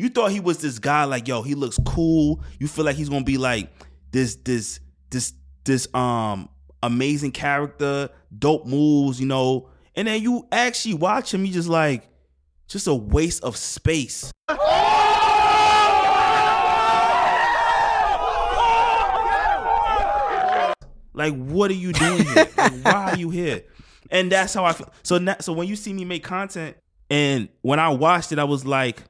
you thought he was this guy like yo, he looks cool. You feel like he's gonna be like this this this this um amazing character, dope moves, you know. And then you actually watch him, you just like just a waste of space. Like, what are you doing here? Like, why are you here? And that's how I feel. So, now, so when you see me make content, and when I watched it, I was like,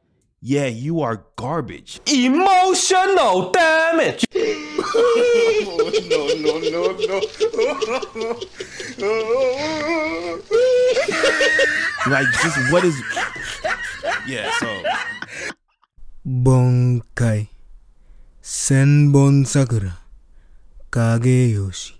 yeah, you are garbage. Emotional damage. no, no, no, no. Like, just what is. Yeah, so. Bankai. Senbon Sakura. Kageyoshi.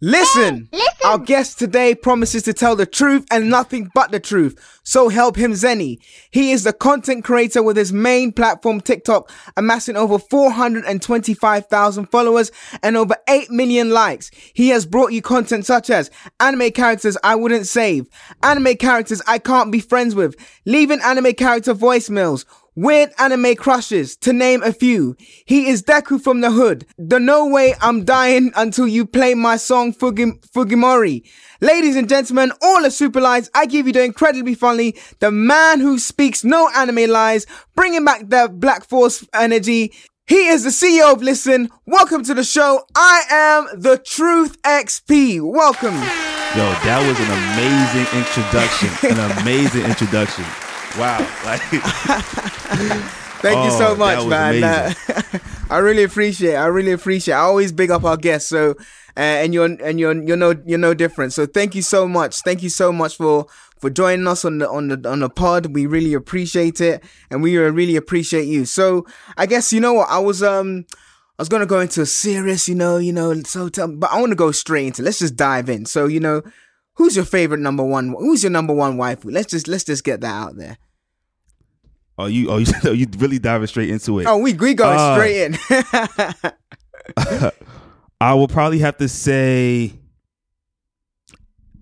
Listen! Our guest today promises to tell the truth and nothing but the truth. So help him Zenny. He is the content creator with his main platform TikTok, amassing over 425,000 followers and over 8 million likes. He has brought you content such as anime characters I wouldn't save, anime characters I can't be friends with, leaving anime character voicemails, Weird anime crushes, to name a few. He is Deku from the hood. The no way I'm dying until you play my song Fugi- Fugimori. Ladies and gentlemen, all the super lies, I give you the incredibly funny, the man who speaks no anime lies, bringing back the Black Force energy. He is the CEO of Listen. Welcome to the show. I am the Truth XP. Welcome. Yo, that was an amazing introduction. an amazing introduction. Wow. Like Thank you so Oh, much, man. Uh, I really appreciate. It. I really appreciate. It. I always big up our guests. So, uh, and you're and you're you're no you're no different. So, thank you so much. Thank you so much for for joining us on the on the on the pod. We really appreciate it, and we really appreciate you. So, I guess you know what I was um. I was gonna go into a serious, you know, you know, so tell, but I want to go straight into. Let's just dive in. So, you know, who's your favorite number one? Who's your number one waifu? Let's just let's just get that out there. Oh, you oh you oh, you really diving straight into it. Oh, we we going Uh, straight in. I will probably have to say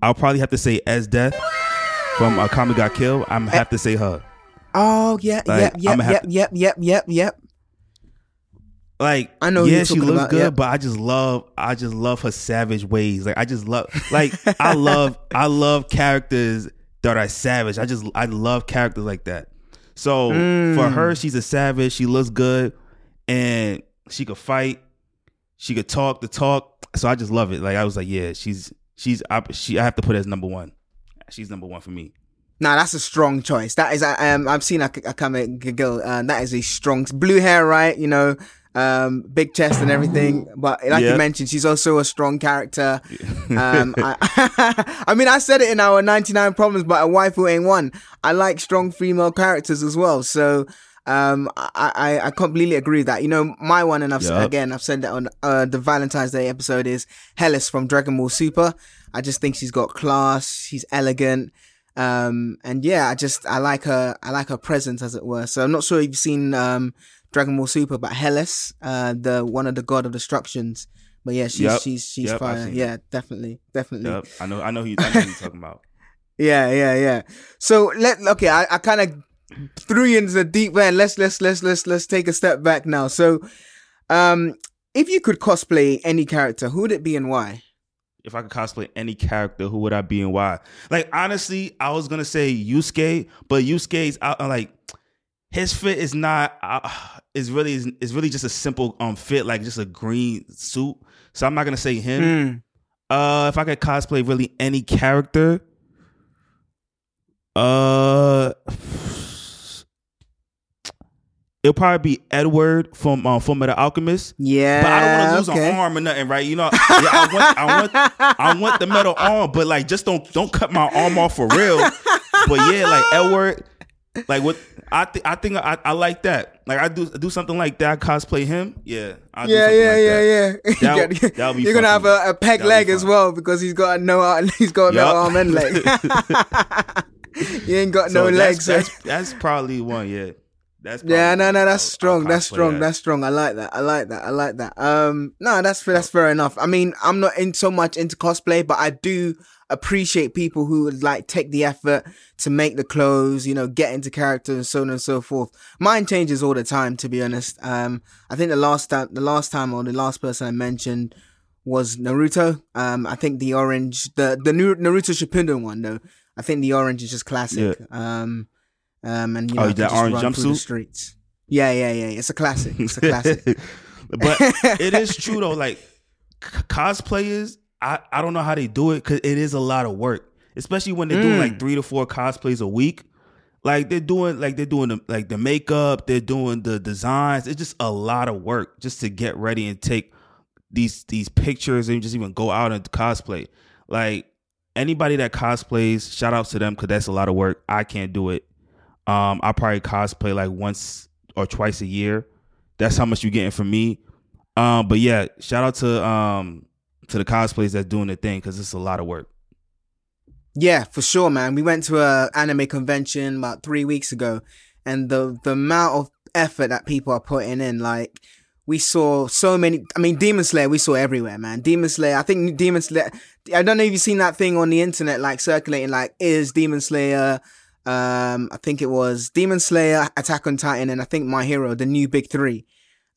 I'll probably have to say Esdeath from uh, Kami Got Killed. I'm have to say her. Oh yeah, Like, yep, yep, yep, to- yep, yep, yep, yep. Like I know yeah, she looks about, good, but I just love I just love her savage ways. Like I just love like I love I love characters that are savage. I just I love characters like that. So Mm. for her, she's a savage. She looks good, and she could fight. She could talk the talk. So I just love it. Like I was like, yeah, she's she's I, she. I have to put her as number one. She's number one for me. Nah, that's a strong choice. That is, I um, I've seen a, a comic girl. Uh, that is a strong blue hair, right? You know, um, big chest and everything. But like you mentioned, she's also a strong character. Um, I, I mean, I said it in our 99 problems, but a wife who ain't one. I like strong female characters as well. So, um, I, I, I completely agree with that. You know, my one, and I've s Yup. again, I've said that on uh, the Valentine's Day episode is Heles from Dragon Ball Super. I just think she's got class. She's elegant. Um, and yeah, I just, I like her, I like her presence as it were. So I'm not sure if you've seen, um, Dragon Ball Super, but Heles, uh, the one of the god of destructions. But yeah, she's, Yep. she's, she's Yep, fire. Yeah, definitely, definitely. Yep. I know. I know. He, I know who you're talking about. Yeah, yeah, yeah. So let okay, I, I kind of threw you into the deep end. Let's let's let's let's let's take a step back now. So, um, if you could cosplay any character, who would it be and why? if I could cosplay any character, who would I be and why? Like honestly, I was gonna say Yusuke, but Yusuke's out like his fit is not uh, is really is really just a simple um fit like just a green suit. So I'm not gonna say him. Mm. Uh, if I could cosplay really any character, uh, it'll probably be Edward from uh, from the Alchemist. Yeah, but I don't want to lose okay. an arm or nothing, right? You know, yeah, I want I want I want the metal arm, but like just don't don't cut my arm off for real. But yeah, like Edward, like what I think, I think I, I like that. Like I do, do something like that. Cosplay him, yeah, I'll Yeah, yeah, like yeah, that. yeah. That You would- got- that would be You're gonna have a, a peg that would be leg as well because he's got no arm. He's got no arm and leg. he ain't got So no that's, legs. That's, that's probably one. Yeah, that's yeah, no, no, that's I'll- I'll strong. That's strong. as. That's strong. I like that. I like that. I like that. Um, no, that's that's fair enough. I mean, I'm not in so much into cosplay, but I do appreciate people who would like take the effort to make the clothes, you know, get into character and so on and so forth. Mine changes all the time, to be honest. Um, I think the last time, the last time or the last person I mentioned was Naruto. Um, I think the orange, the the new Naruto Shippuden one though. I think the orange is just classic. Um, um, and you Oh, know, I that orange run through the jumpsuit? streets. Yeah, yeah, yeah. It's a classic. It's a classic. but it is true though. Like c- cosplayers, I I don't know how they do it because it is a lot of work, especially when they're doing Mm. like three to four cosplays a week. Like they're doing like they're doing the, like the makeup, they're doing the designs. It's just a lot of work just to get ready and take these these pictures and just even go out and cosplay. Like anybody that cosplays, shout outs to them because that's a lot of work. I can't do it. Um, I probably cosplay like once or twice a year. That's how much you're getting from me. Um, but yeah, shout out to um to the cosplays that's doing the thing because it's a lot of work. Yeah, for sure, man. We went to a anime convention about three weeks ago, and the the amount of effort that people are putting in, like we saw so many. I mean, Demon Slayer, we saw everywhere, man. Demon Slayer. I think Demon Slayer. I don't know if you've seen that thing on the internet, like circulating, like is Demon Slayer. Um, I think it was Demon Slayer, Attack on Titan, and I think My Hero, the new big three.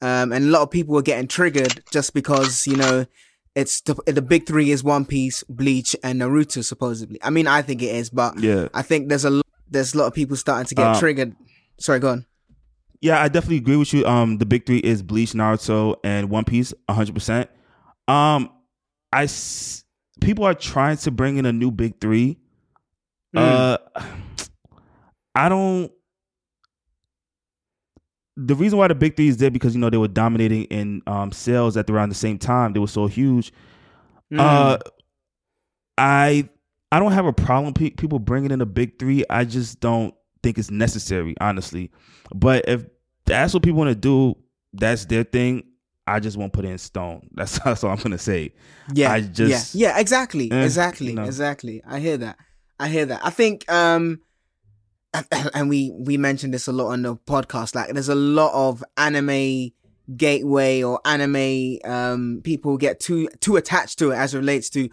Um, and a lot of people were getting triggered just because you know it's the, the big three is One Piece, Bleach, and Naruto supposedly. I mean, I think it is, but Yeah. I think there's a lo- there's a lot of people starting to get Uh, triggered. Sorry, go on. Yeah, I definitely agree with you. Um, the big three is Bleach, Naruto, and One Piece, hundred percent. Um, I s- people are trying to bring in a new big three. Uh, I don't. The reason why the big three is there because you know they were dominating in um sales at around the same time. They were so huge. Mm. Uh, I I don't have a problem pe- people bringing in a big three. I just don't think it's necessary, honestly. But if that's what people want to do, that's their thing. I just won't put it in stone. That's that's all I'm gonna say. yeah, I just- yeah, yeah, exactly, Eh, exactly, know. exactly. I hear that. I hear that. I think, um, and- we we mentioned this a lot on the podcast. Like, there's a lot of anime gateway or anime um people get too too attached to it as it relates to.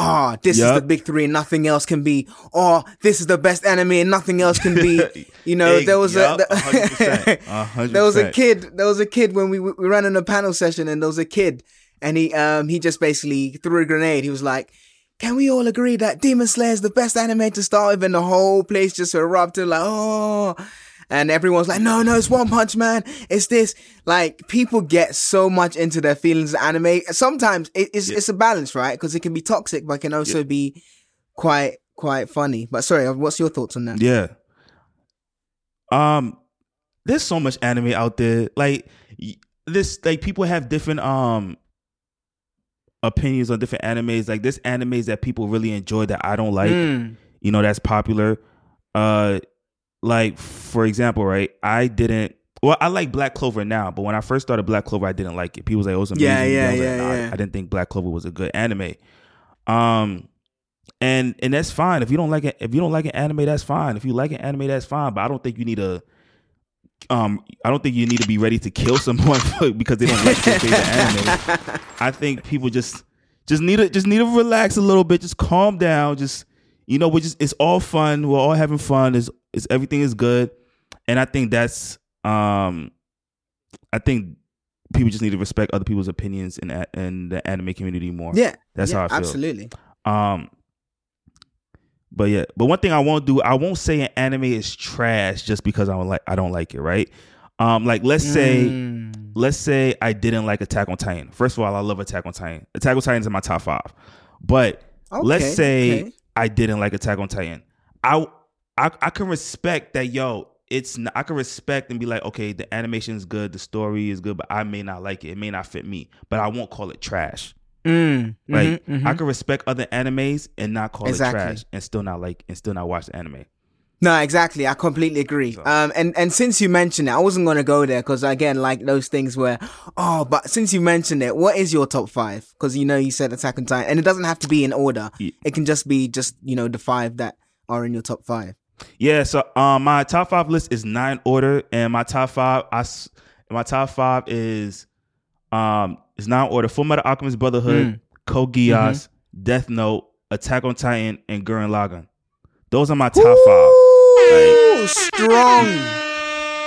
Oh, this is the big three and nothing else can be. Oh, this is the best anime and nothing else can be. You know, there was yup, a 100%, 100%. there was a kid. There was a kid when we we ran in a panel session, and there was a kid, and he um he just basically threw a grenade. He was like, "Can we all agree that Demon Slayer is the best anime to start with?" And the whole place just erupted like, "Oh!" And everyone's like, "No, no, it's One Punch Man. It's this." Like people get so much into their feelings of anime. Sometimes it, it's it's a balance, right? Because it can be toxic, but it can also be quite quite funny. But sorry, what's your thoughts on that? Yeah. Um, there's so much anime out there. Like this, like people have different um opinions on different animes. Like this animes that people really enjoy that I don't like. Mm. You know, that's popular. Uh, like for example, right? I didn't. Well, I like Black Clover now, but when I first started Black Clover, I didn't like it. People was like, "Oh, it's amazing." Yeah, yeah, I was like, yeah, "Nah, yeah. I didn't think Black Clover was a good anime. Um, and and that's fine if you don't like it. If you don't like an anime, that's fine. If you like an anime, that's fine. But I don't think you need to. Um, I don't think you need to be ready to kill someone because they don't like your favorite anime. I think people just just need to just need to relax a little bit, just calm down, just you know, we just it's all fun. We're all having fun. Is is everything is good, and I think that's um, I think people just need to respect other people's opinions in a- in the anime community more. Yeah, That's yeah, how I feel. Absolutely. Um, but yeah, but one thing I won't do, I won't say an anime is trash just because I don't like I don't like it, right? Um, like let's say Mm. let's say I didn't like Attack on Titan. First of all, I love Attack on Titan. Attack on Titan is in my top five. But let's say okay. I didn't like Attack on Titan. I, I I can respect that. Yo, it's I can respect and be like, okay, the animation is good, the story is good, but I may not like it. It may not fit me, but I won't call it trash. Mm, Like mhm, mhm. I can respect other animes and not call Exactly. it trash, and still not like and still not watch the anime. No, exactly. I completely agree. Um, and and since you mentioned it, I wasn't gonna go there because again, like those things where, oh, but since you mentioned it, what is your top five? Because you know you said Attack on Titan, and it doesn't have to be in order. Ye- It can just be just you know the five that are in your top five. Yeah, so um, my top five list is nine order, and my top five, I my top five is um, is nine order: Full Metal Alchemist Brotherhood, Code Geass, Death Note, Attack on Titan, and Gurren Lagann. Those are my top five. Ooh, strong,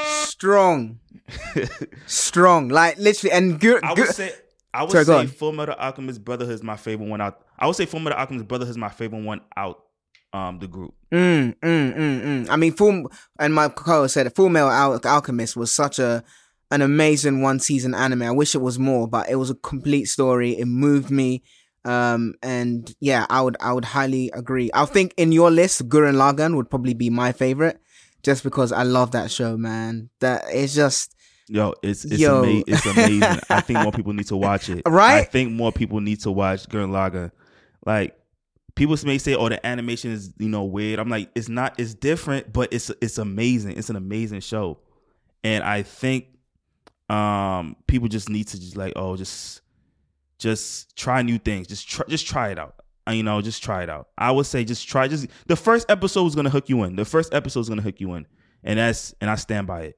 strong, strong. Like literally, and good. I would say I would Sorry, say. Full Metal Alchemist Brotherhood is my favorite one out. I would say Full Metal Alchemist Brotherhood is my favorite one out um the group. Mm, mm, mm, mm. I mean, Full and my co said it. Full Metal Al- Alchemist was such a an amazing one season anime. I wish it was more, but it was a complete story. It moved me. Um, and yeah, I would I would highly agree. I think in your list, Gurren Lagann would probably be my favorite, just because I love that show, man. That it's just Yo, it's it's, Yo. ama- it's amazing. I think more people need to watch it. Right? I think more people need to watch Gurren Lagann. Like people may say, "Oh, the animation is you know weird." I'm like, it's not. It's different, but it's it's amazing. It's an amazing show, and I think um people just need to just like, oh, just just try new things. Just try, just try it out. Uh, You know, just try it out. I would say just try. Just the first episode is gonna hook you in. The first episode is gonna hook you in, and that's and I stand by it.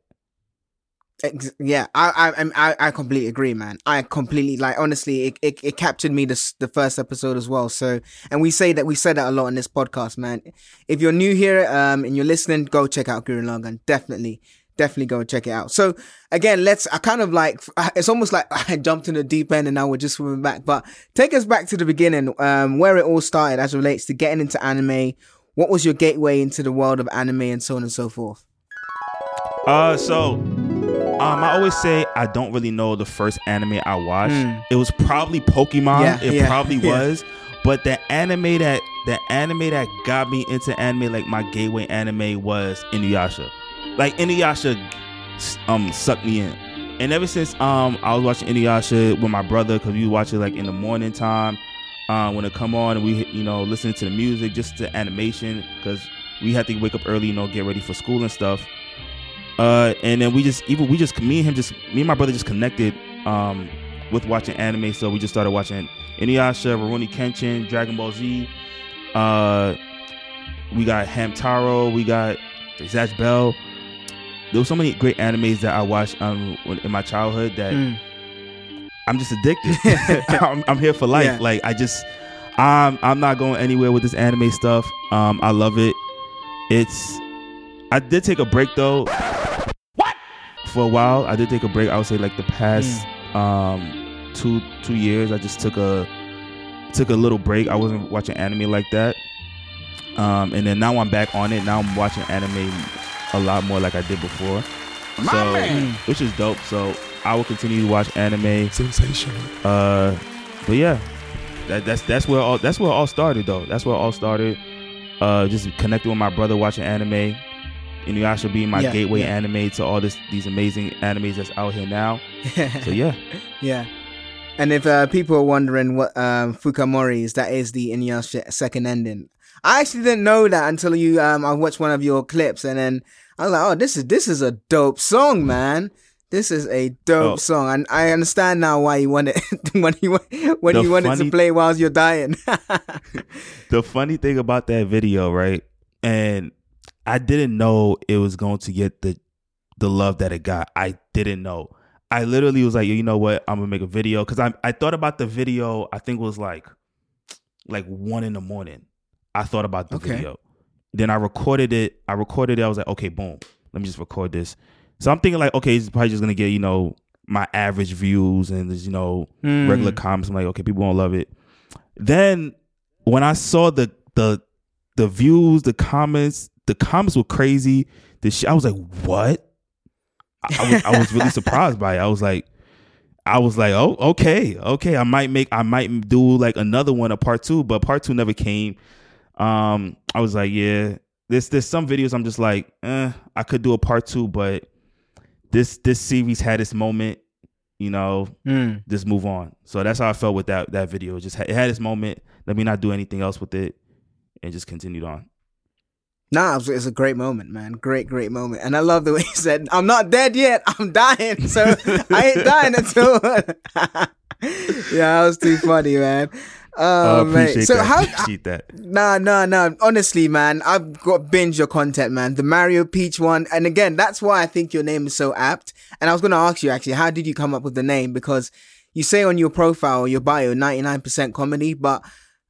Yeah, I, I I completely agree, man. I completely like honestly, it, it, it captured me this the first episode as well. So, and we say that we said that a lot in this podcast, man. If you're new here, um, and you're listening, go check out Gurren Lagann. Definitely, definitely go and check it out. So again, let's. I kind of like it's almost like I jumped in the deep end and now we're just swimming back. But take us back to the beginning, um, where it all started as it relates to getting into anime. What was your gateway into the world of anime and so on and so forth? Uh, so um, I always say I don't really know the first anime I watched. It was probably Pokemon. Yeah, it yeah, probably yeah. was. But the anime that the anime that got me into anime, like my gateway anime, was Inuyasha. Like Inuyasha, um, sucked me in. And ever since um I was watching Inuyasha with my brother, cause we watch it like in the morning time, uh, when it come on, and we you know listening to the music, just the animation, cause we had to wake up early, you know, get ready for school and stuff. Uh, and then we just even we just me and him just me and my brother just connected um with watching anime. So we just started watching Inuyasha, Rurouni Kenshin, Dragon Ball Z. Uh, we got Hamtaro, we got Zatch Bell. There were so many great animes that I watched um in my childhood that Mm. I'm just addicted. I'm, I'm here for life. Yeah. Like I just, I'm I'm not going anywhere with this anime stuff. Um, I love it. It's. I did take a break though. What? For a while, I did take a break. I would say like the past um two two years. I just took a took a little break. I wasn't watching anime like that. Um, and then now I'm back on it. Now I'm watching anime a lot more like I did before. so, which is dope. So I will continue to watch anime. Sensational. Uh, but yeah, that, that's that's where all that's where it all started though. That's where it all started. Uh, just connecting with my brother watching anime. Inuyasha being my Yeah, gateway yeah. anime to all this these amazing animes that's out here now. So yeah, Yeah. And if uh, people are wondering what um, Fukai Mori is, that is the Inuyasha second ending. I actually didn't know that until you um, I watched one of your clips, and then I was like, "Oh, this is this is a dope song, mm. man. This is a dope Oh. song." And I understand now why you wanted when you when you wanted to play whilst you're dying. the funny thing about that video, right? And I didn't know it was going to get the the love that it got. I didn't know. I literally was like, you know what? I'm gonna make a video because I I thought about the video. I think it was like like one in the morning. I thought about the Okay. video. Then I recorded it. I recorded it. I was like, okay, boom. Let me just record this. So I'm thinking like, okay, it's probably just gonna get you know my average views and there's you know Hmm. regular comments. I'm like, okay, people won't love it. Then when I saw the the the views, the comments, the comments were crazy. The shit, I was like, what? I, I was I was really surprised by it. I was like, I was like, oh, okay, okay. I might make, I might do like another one, a part two, but part two never came. Um, I was like, yeah, there's there's some videos I'm just like, eh, I could do a part two, but this this series had its moment, you know, Mm. just move on. So that's how I felt with that that video. It just had, it had its moment. Let me not do anything else with it, and just continued on. Nah, it was, it's a great moment, man. Great, great moment. And I love the way he said, I'm not dead yet. I'm dying. So I ain't dying until. yeah, that was too funny, man. Oh, man. appreciate So that. how. appreciate that. Nah, nah, nah. Honestly, man, I've got binge your content, man. The Mario Peach one. And again, that's why I think your name is so apt. And I was going to ask you, actually, how did you come up with the name? Because you say on your profile your bio, 99% comedy, but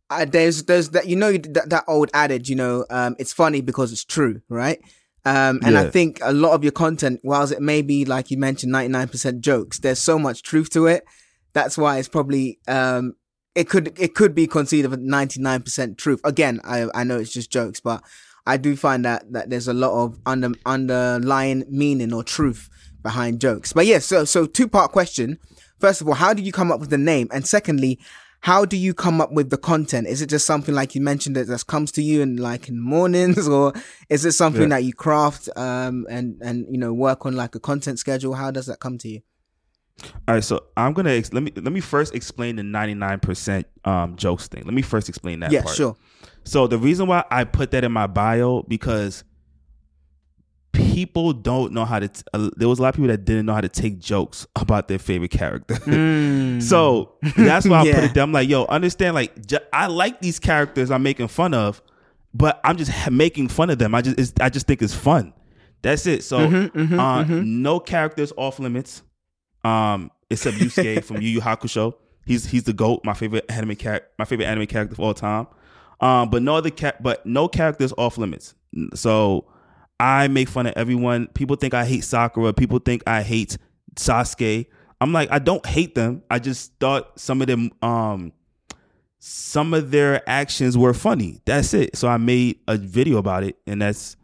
uh, there's, there's that, you know, that, that old adage, you know, um, it's funny because it's true, right? Um, and I think a lot of your content, whilst it may be, like you mentioned, 99% jokes, there's so much truth to it. That's why it's probably, um, it could it could be considered a 99% truth. Again, I I know it's just jokes, but I do find that that there's a lot of under underlying meaning or truth behind jokes. But yeah, so so two part question. First of all, how do you come up with the name? And secondly, how do you come up with the content? Is it just something like you mentioned that just comes to you in like in mornings, or is it something Yeah. that you craft um and and you know work on like a content schedule? How does that come to you? All right, so I'm gonna ex- let me let me first explain the 99% um, jokes thing. Let me first explain that. yeah, part. sure. So the reason why I put that in my bio because people don't know how to. T- uh, there was a lot of people that didn't know how to take jokes about their favorite character. so that's why I put it there. I'm like, yo, understand? Like, j- I like these characters I'm making fun of, but I'm just ha- making fun of them. I just it's, I just think it's fun. That's it. So uh, no characters off limits. Um, except Yusuke from Yu Yu Hakusho. He's he's the goat. My favorite anime character. My favorite anime character of all time. Um, but no other cat. But no characters off limits. So I make fun of everyone. People think I hate Sakura. People think I hate Sasuke. I'm like I don't hate them. I just thought some of them um some of their actions were funny. That's it. So I made a video about it, and that's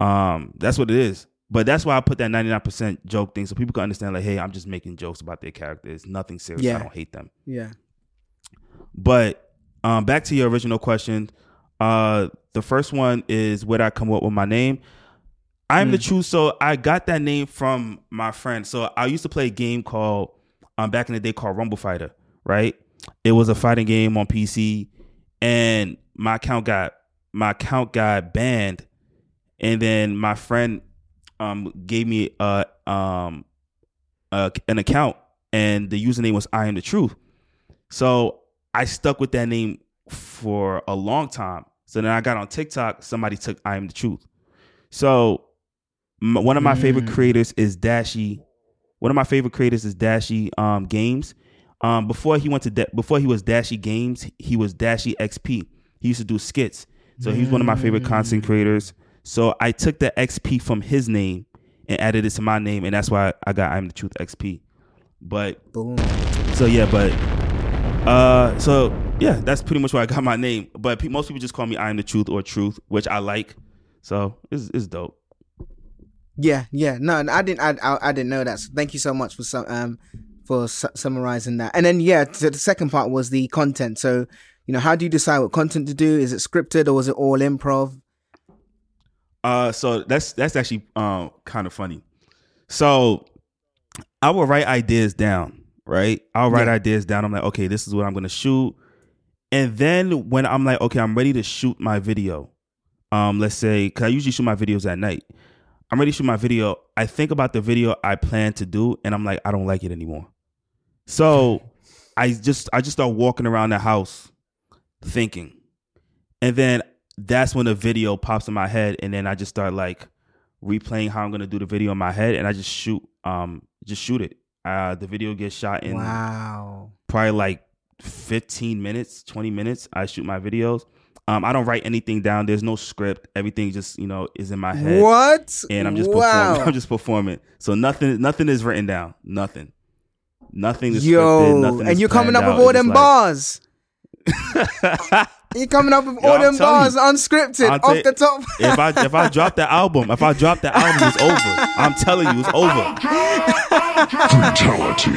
um that's what it is. But that's why I put that 99% joke thing so people can understand like, hey, I'm just making jokes about their characters. Nothing serious. Yeah. I don't hate them. Yeah. But um, back to your original question. Uh, the first one is where did I come up with my name? I'm the truth. So I got that name from my friend. So I used to play a game called um back in the day called Rumble Fighter, right? It was a fighting game on PC, and my account got my account got banned, and then my friend um gave me a um a, an account, and the username was I am the truth. So I stuck with that name for a long time. So then I got on TikTok. Somebody took I am the truth. So m- one of my favorite creators is Dashie. One of my favorite creators is Dashie um, Games. Um, before he went to da- before he was Dashie Games, he was Dashie XP. He used to do skits. So he's one of my favorite content creators. So I took the XP from his name and added it to my name, and that's why I got I'm the Truth XP. But Boom. so yeah, but uh, so yeah, that's pretty much where I got my name. But pe- most people just call me I am the truth or truth, which I like. So it's it's dope. Yeah, yeah. No, I didn't. I, I I didn't know that. So thank you so much for some um for su- summarizing that. And then yeah, so the second part was the content. So you know, how do you decide what content to do? Is it scripted or is it all improv? Uh, so that's that's actually um kind of funny. So I will write ideas down, right? I'll write Yeah. ideas down. I'm like, okay, this is what I'm gonna shoot, and then when I'm like, okay, I'm ready to shoot my video. Um, let's say, cause I usually shoot my videos at night. I'm ready to shoot my video. I think about the video I plan to do, and I'm like, I don't like it anymore. So I just I just start walking around the house thinking. And then that's when the video pops in my head and then I just start like replaying how I'm gonna do the video in my head and I just shoot um just shoot it. Uh the video gets shot in Wow. probably like 15 minutes, 20 minutes. I shoot my videos. Um I don't write anything down. There's no script. Everything just, you know, is in my head. What? And I'm just wow. performing. I'm just performing. So nothing nothing is written down. Nothing. Nothing is Yo, scripted, nothing and you're coming up planned with all them just bars. You're coming up with Yo, all I'm them bars you. unscripted I'll off tell- the top. if I if I drop the album, if I drop the album, it's over. I'm telling you, it's over.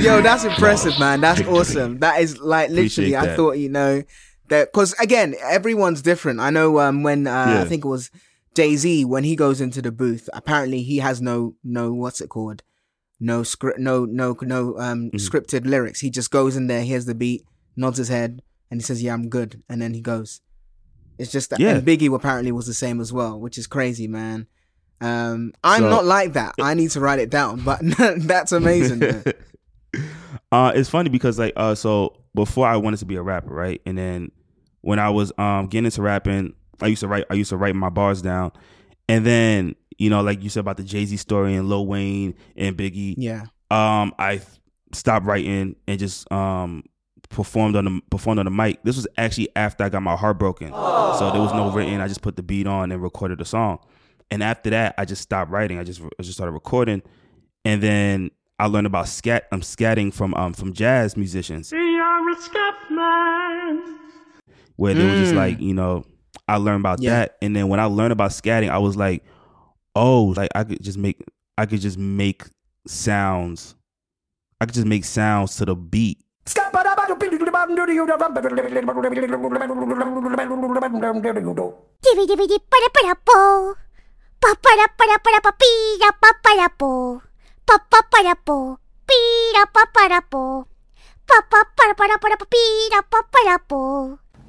Yo, that's impressive, man. That's awesome. That is like literally. I thought you know that because again, everyone's different. I know um when uh, I think it was Jay Z when he goes into the booth, apparently he has no no what's it called, no script, no no no um scripted lyrics. He just goes in there, hears the beat, nods his head, and he says, "Yeah, I'm good," and then he goes. It's just that, Yeah. and Biggie apparently was the same as well, which is crazy, man. Um, I'm So- not like that. I need to write it down, but that's amazing. uh it's funny because like uh so before I wanted to be a rapper, right? And then when I was um getting into rapping, I used to write I used to write my bars down. And then, you know, like you said about the Jay-Z story and Lil Wayne and Biggie, Yeah. um I stopped writing and just um performed on the performed on the mic. This was actually after I got my heart broken. So there was no written. I just put the beat on and recorded the song. And after that, I just stopped writing. I just I just started recording. And then I learned about scat um scatting from um from jazz musicians. Where they were just Mm. like, you know, I learned about Yeah. that. And then when I learned about scatting, I was like, oh, like I could just make I could just make sounds. I could just make sounds to the beat.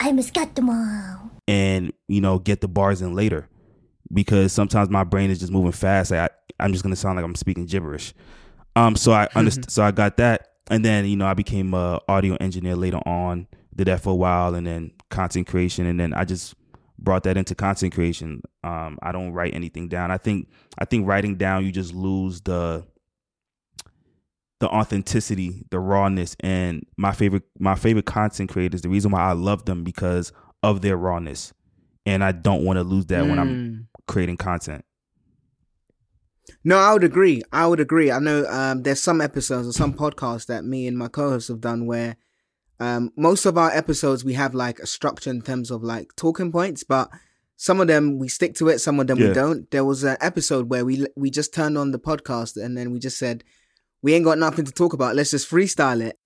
I'm a Scatman. and you know get the bars in later because sometimes my brain is just moving fast. I, I'm just gonna sound like I'm speaking gibberish. Um, so I understand. so I got that, and then you know I became a audio engineer later on. Did that for a while, and then content creation, and then I just brought that into content creation. Um, I don't write anything down. I think I think writing down you just lose the the authenticity, the rawness, and my favorite my favorite content creators. The reason why I love them because of their rawness, and I don't want to lose that when I'm Mm. creating content. No, I would agree. I would agree. I know um, there's some episodes or some podcasts that me and my co-hosts have done where um, most of our episodes we have like a structure in terms of like talking points, but some of them we stick to it, some of them we don't. There was an episode where we we just turned on the podcast and then we just said we ain't got nothing to talk about. Let's just freestyle it.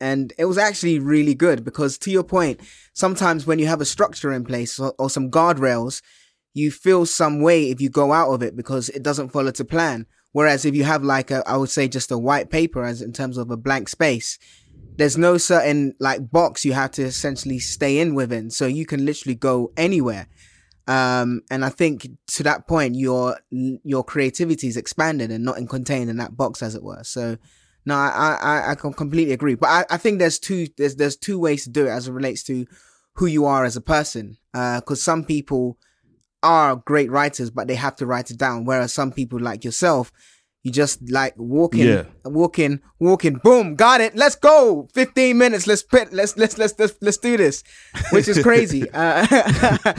And it was actually really good because to your point sometimes when you have a structure in place or, or some guardrails you feel some way if you go out of it because it doesn't follow to plan. Whereas if you have like a i would say just a white paper as in terms of a blank space there's no certain like box you have to essentially stay in within. So you can literally go anywhere. Um, and I think to that point, your your creativity is expanded and not in contained in that box, as it were. So, no, I I, I can completely agree. But I, I think there's two there's there's two ways to do it as it relates to who you are as a person. Uh, because some people are great writers, but they have to write it down. Whereas some people like yourself, you just like walking, Yeah. walking, walking. Boom, got it. Let's go. Fifteen minutes. Let's put. Let's let's let's let's, let's do this, which is crazy. uh,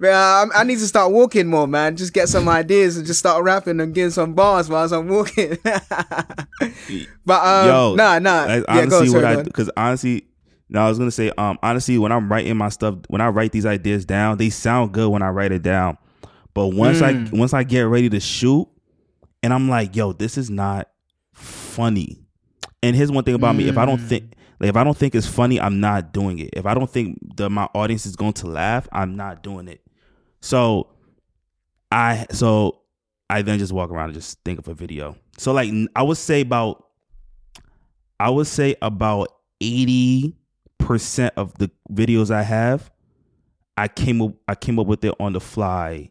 but, uh, I need to start walking more, man. Just get some ideas and just start rapping and getting some bars while I'm walking. but um, Yo, nah, nah. That's yeah, honestly sorry, what I because honestly, no, I was gonna say um honestly when I'm writing my stuff when I write these ideas down, they sound good when I write it down. But once Mm. I once I get ready to shoot, and I'm like, yo, this is not funny. And here's one thing about me: if I don't Mm. think like if I don't think it's funny, I'm not doing it. If I don't think that my audience is going to laugh, I'm not doing it. So I so I then just walk around and just think of a video. So like I would say about I would say about 80% of the videos I have I came up I came up with it on the fly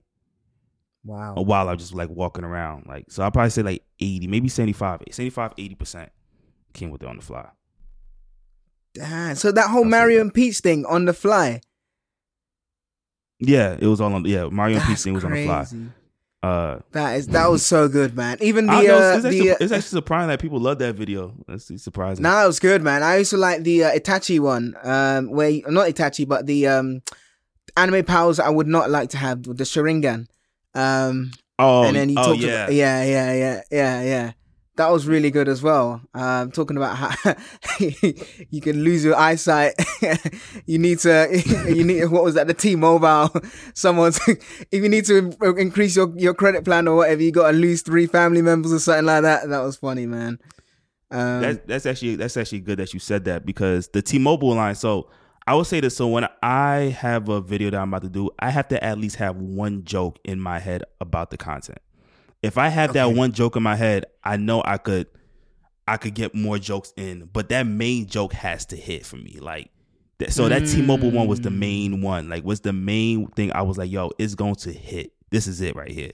Wow. A while I was just like walking around. Like so I'll probably say like 80, maybe 75, 75 80% came with it on the fly. Damn. So that whole I'll Mario and Peach thing on the fly. Yeah, it was all on yeah, Mario and Peach thing was on the fly. Uh That is that was so good, man. Even the I know, uh, it's, actually, the it's actually surprising that people love that video. That's surprising. Nah, it was good, man. I used to like the uh, Itachi one, um, where not Itachi, but the um, anime powers I would not like to have the Sharingan. Um, oh, and then you oh talked yeah. about, yeah, yeah, yeah, yeah, yeah. That was really good as well. Um, talking about how you can lose your eyesight. you need to, you need, what was that? The T-Mobile. Someone's, if you need to increase your, your credit plan or whatever, you got to lose three family members or something like that. That was funny, man. Um, That's that's actually that's actually good that you said that because the T-Mobile line. So I would say this. So when I have a video that I'm about to do, I have to at least have one joke in my head about the content. If I have that one joke in my head, I know I could, I could get more jokes in. But that main joke has to hit for me. Like, that, so that T-Mobile one was the Mm. main one. Like, was the main thing. I was like, yo, it's going to hit. This is it right here.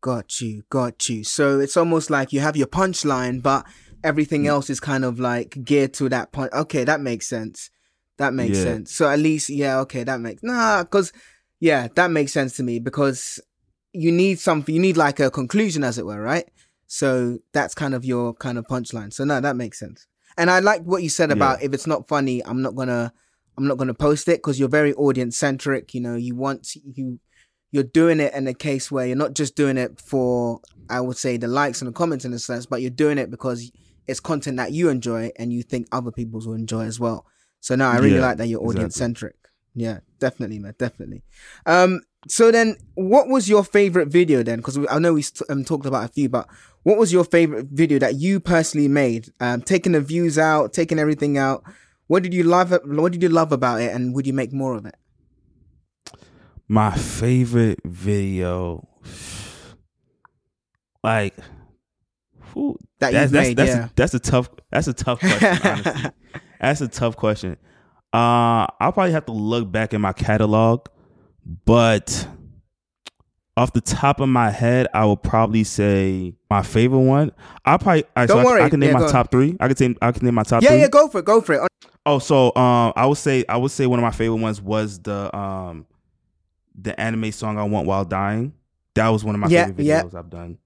Got you, got you. So it's almost like you have your punchline, but everything else is kind of like geared to that point. Okay, that makes sense. That makes Yeah. sense. So at least, yeah, okay, that makes nah, because yeah, that makes sense to me because you need something. You need like a conclusion, as it were, right? So that's kind of your kind of punchline. So no, that makes sense. And I like what you said about if it's not funny, I'm not gonna, I'm not gonna post it because you're very audience centric. You know, you want you you're doing it in a case where you're not just doing it for I would say the likes and the comments in a sense, but you're doing it because it's content that you enjoy and you think other people will enjoy as well. So no, I really Yeah, like that you're audience centric. Yeah, definitely, man, definitely. Um, so then, what was your favorite video then? Because I know we st- um, talked about a few, but what was your favorite video that you personally made? Um, taking the views out, taking everything out. What did you love? What did you love about it, and would you make more of it? My favorite video, like, whew, That that's that's made, that's, yeah. a, that's a tough that's a tough question. honestly, that's a tough question. Uh, I'll probably have to look back in my catalog, but off the top of my head, I would probably say my favorite one. I'll probably right, Don't I, worry. I can name Yeah, my top three. I can say I can name my top yeah, three. yeah, go for it, go for it. Oh, so um, I would say I would say one of my favorite ones was the um, the anime song "I Want While Dying." That was one of my Yeah, favorite yeah. videos I've done.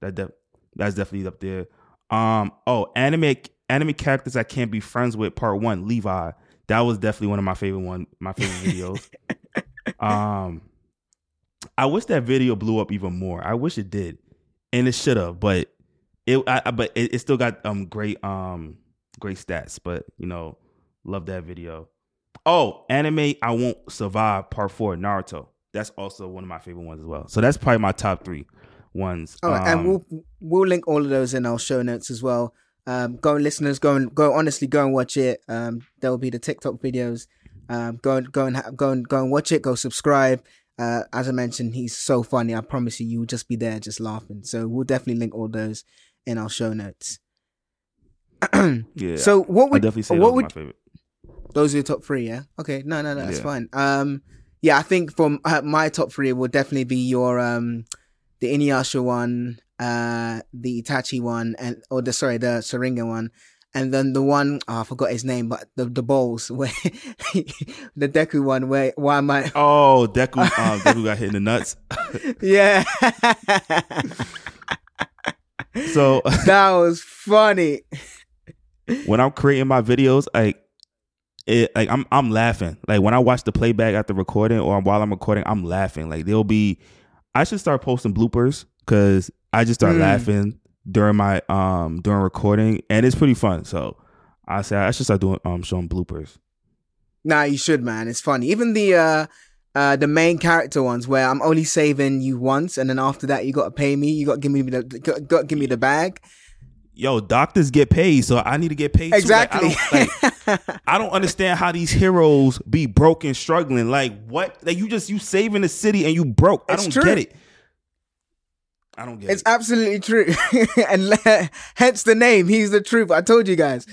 That def- that's definitely up there. Um, oh, anime anime characters I can't be friends with. Part one, Levi. That was definitely one of my favorite one my favorite videos. um, I wish that video blew up even more. I wish it did, and it should have, but it I, but it, it still got um great um great stats. But you know, love that video. Oh, anime I won't survive part four Naruto. That's also one of my favorite ones as well. So that's probably my top three ones. All right, and Um, we'll we'll link all of those in our show notes as well. Um, go and listeners, go and go honestly, go and watch it. Um, there will be the TikTok videos. Um, go and go and ha- go and go and watch it. Go subscribe. Uh, as I mentioned, he's so funny. I promise you, you will just be there just laughing. So we'll definitely link all those in our show notes. yeah. So what I would definitely say what those are would my favorite. those are your top three? Yeah. Okay. No, no, no. That's Yeah. fine. Um, yeah, I think from uh, my top three will definitely be your um, the Inuyasha one, uh, the Itachi one, and or the sorry, the Sharingan one, and then the one oh, I forgot his name, but the the bowls where the Deku one where why am I? Oh, Deku, um, Deku got hit in the nuts. Yeah, So that was funny. when I'm creating my videos, like it, like I'm I'm laughing. Like when I watch the playback after recording or while I'm recording, I'm laughing. Like there'll be, I should start posting bloopers because I just start Mm. laughing during my um during recording, and it's pretty fun. So I say I should start doing um showing bloopers. Nah, you should, man. It's funny. Even the uh uh the main character ones where I'm only saving you once and then after that you gotta pay me. You gotta give me the got, got give me the bag. Yo, doctors get paid, so I need to get paid. too. Like, I Exactly. don't- like, I don't understand how these heroes be broke and struggling. Like what? Like you just you saving the city and you broke. I don't true. get it. I don't get it's it. absolutely true. and hence the name. He's the truth. I told you guys.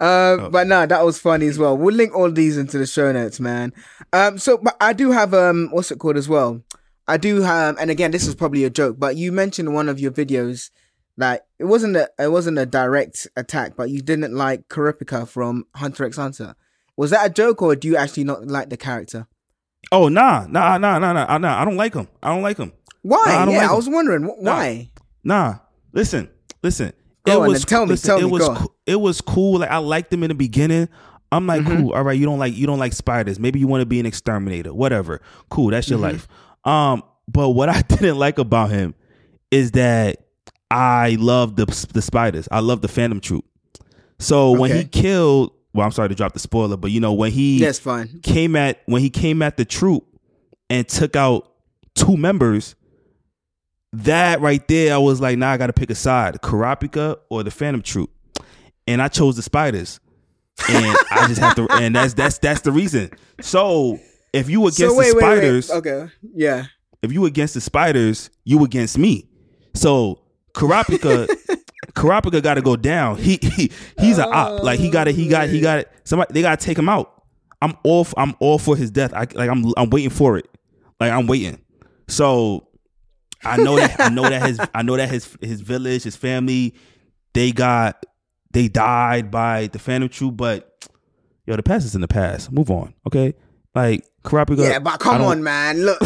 Uh, But no, that was funny as well. We'll link all these into the show notes, man. Um, so but I do have um what's it called as well? I do have and again this is probably a joke, but you mentioned one of your videos that it wasn't a it wasn't a direct attack, but you didn't like Kurapika from Hunter x Hunter. Was that a joke or do you actually not like the character? Oh nah, nah, nah, nah, nah, nah. I don't like him. I don't like him. Why? I yeah, like I was wondering wh- No. why. Nah. Listen, listen. Go it on, was tell me, listen, tell it me, was it was cool. Like I liked him in the beginning. I'm like, Mm-hmm. cool. All right, you don't like you don't like spiders. Maybe you want to be an exterminator. Whatever. Cool. That's Mm-hmm. your life. Um, but what I didn't like about him is that I love the the spiders. I love the Phantom Troupe. So when he killed, well, I'm sorry to drop the spoiler, but you know when he That's fine. came at when he came at the troop and took out two members, that right there, I was like, now I got to pick a side, Kurapika or the Phantom Troupe, and I chose the Spiders. and I just have to, and that's that's that's the reason. So if you against so wait, the wait, wait. spiders, Okay. Yeah. if you against the spiders, you against me. So Kurapika, Kurapika got to go down. He, he he's a op. Like he got to he oh, got he got it. somebody. They got to take him out. I'm all I'm all for his death. I like I'm I'm waiting for it. Like I'm waiting. So I know that I know that his I know that his his village, his family, they got they died by the Phantom Troupe. But yo, the past is in the past. Move on, okay? Like Kurapika. Yeah, but come on, man. Look,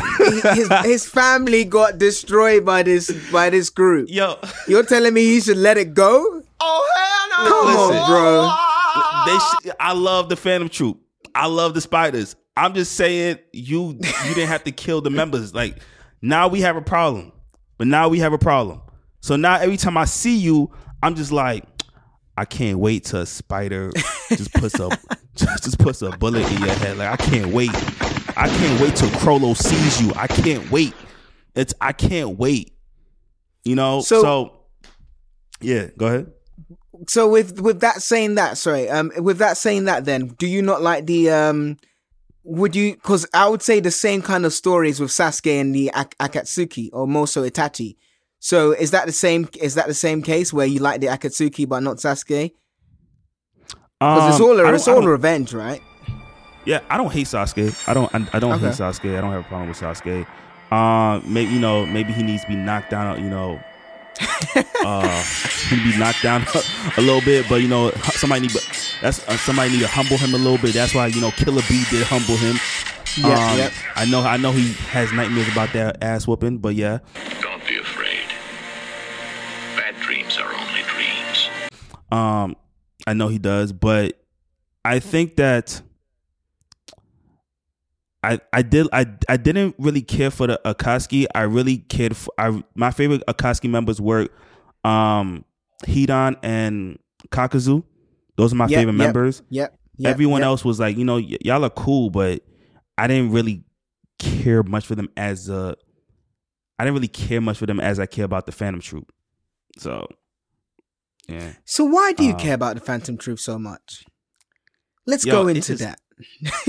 his his family got destroyed by this by this group. Yo, You're telling me he should let it go? Oh, hell no. Come Listen. on, bro. they sh- I love the Phantom Troupe. I love the spiders. I'm just saying you you didn't have to kill the members. Like now we have a problem. But now we have a problem. So now every time I see you, I'm just like, I can't wait till a spider just puts a just, just puts a bullet in your head. Like I can't wait. I can't wait till Chrollo sees you. I can't wait. It's I can't wait. You know? So- so yeah, go ahead. So with with that saying that, sorry, um, with that saying that, then do you not like the um? Would you? Because I would say the same kind of stories with Sasuke and the Ak- Akatsuki or Moso Itachi. So is that the same? Is that the same case where you like the Akatsuki but not Sasuke? Because it's Um, all I don't- it's all revenge, right? Yeah, I don't hate Sasuke. I don't. I, I don't Okay. hate Sasuke. I don't have a problem with Sasuke. Um, maybe you know, maybe he needs to be knocked down. You know, uh, he be knocked down a little bit. But you know, somebody need. That's uh, somebody need to humble him a little bit. That's why you know, Killer B did humble him. Yeah, um, yep. I know. I know he has nightmares about that ass whooping. But yeah, Don't be afraid. Bad dreams are only dreams. Um, I know he does, but I think that I I did I I didn't really care for the Akatsuki. I really cared for I my favorite Akatsuki members were um Hidan and Kakuzu. Those are my Yep, favorite yep, members. Yep. yep Everyone else was like, you know, y- y'all are cool, but I didn't really care much for them as a I didn't really care much for them as I care about the Phantom Troupe. So yeah. So why do you Uh, care about the Phantom Troupe so much? Let's Yo, go into just- that.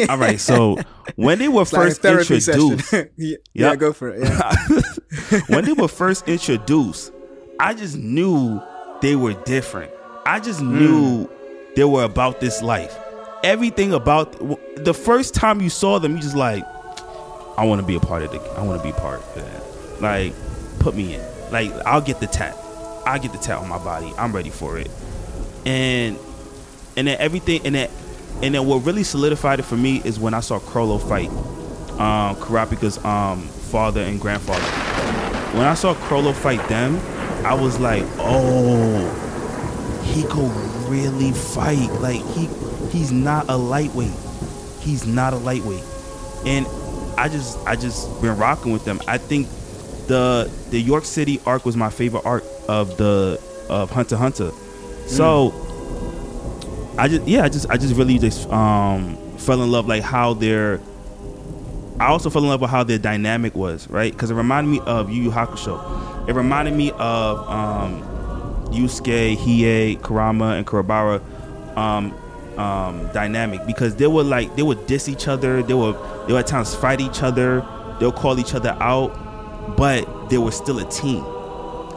All right, so when they were It's first therapy introduced, yeah, yeah, go for it. Yeah. when they were first introduced, I just knew they were different. I just Hmm. knew they were about this life. Everything about the first time you saw them, you just like, I want to be a part of the. I want to be part of that. Like, put me in. Like, I'll get the tat. I get the tat on my body. I'm ready for it. And and then everything and then and then what really solidified it for me is when I saw Chrollo fight um Kurapika's um father and grandfather. When I saw Chrollo fight them, I was like, oh, he could really fight. Like he he's not a lightweight. He's not a lightweight. And I just I just been rocking with them. I think the the Yorknew City arc was my favorite arc of the of Hunter Hunter. So I just yeah, I just I just really just um fell in love like how their I also fell in love with how their dynamic was, right? Because it reminded me of Yu Yu Hakusho. It reminded me of um Yusuke, Hiei, Kurama, and Kuwabara um um dynamic because they were like they would diss each other, they would they would at times fight each other, they'll call each other out, but they were still a team.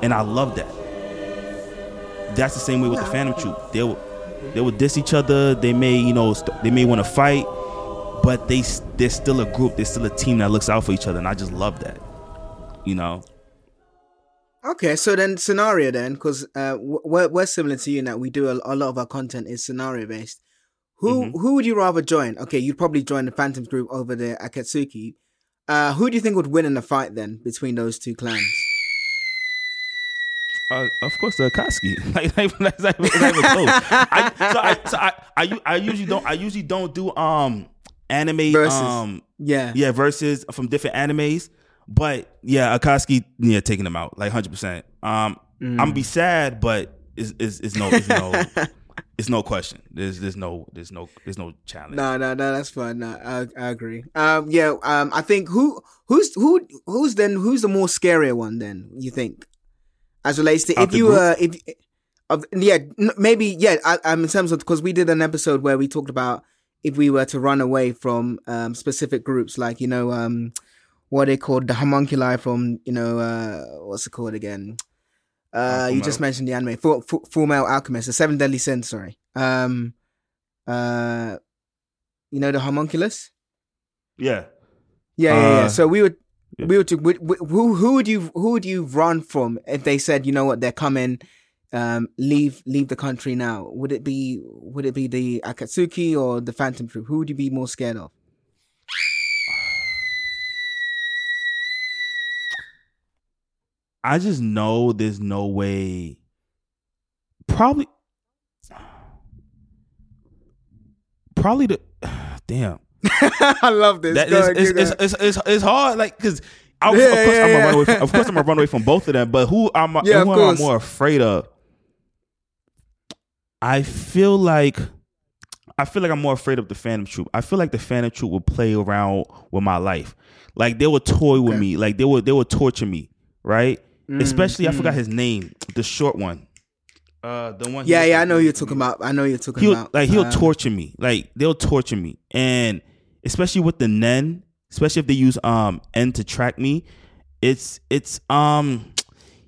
And I love that. That's the same way with the Phantom Troupe. They would they would diss each other. They may you know st- they may want to fight, but they they're still a group. They're still a team that looks out for each other, and I just love that. You know. Okay, so then scenario then, because uh, we're we're similar to you in that we do a, a lot of our content is scenario based. Who Mm-hmm. who would you rather join? Okay, you'd probably join the Phantoms group over the Akatsuki. Uh, who do you think would win in the fight then between those two clans? Uh, of course, the Akatsuki. like, like, that's not, that's not even close. I, so I, so I, I, I usually don't. I usually don't do um anime Versus. um Yeah, yeah verses from different animes. But yeah, Akatsuki yeah taking them out like hundred percent. Um, I'm gonna be sad, but it's, it's, it's no it's no it's no question. There's there's no there's no there's no challenge. No, no, no, that's fine. No, I, I agree. Um, yeah, um, I think who, who's, who, who's then, who's the more scarier one then? You think, as relates to Out if you group? were, if of yeah n- maybe yeah I, um in terms of because we did an episode where we talked about if we were to run away from um specific groups like you know um what they called the homunculi from you know uh what's it called again uh you just mentioned the anime full, full, full metal alchemist the seven deadly sins sorry um uh you know the homunculus Yeah. yeah yeah, yeah. Uh, so we would yeah. we would would- would- who who would you who would you run from if they said you know what they're coming um leave leave the country now would it be would it be the akatsuki or the phantom troupe who would you be more scared of I just know there's no way. Probably. Probably the. Damn. i love this That Go is, ahead, it's, you it's, it's, it's, it's hard, like, because. of Yeah, course, yeah, I'm gonna yeah. run away from, of course, I'm gonna run away from both of them. But who am I yeah, who am I course. more afraid of? I feel like, I feel like I'm more afraid of the Phantom Troupe. I feel like the Phantom Troupe will play around with my life, like they would toy with Okay. me, like they would they would torture me, right? Mm, Especially, I mm. forgot his name, the short one. Uh, the one. he yeah was yeah i know you're talking about i know you're talking he'll about like he'll um, torture me. Like they'll torture me, and especially with the Nen, especially if they use um N to track me, it's it's um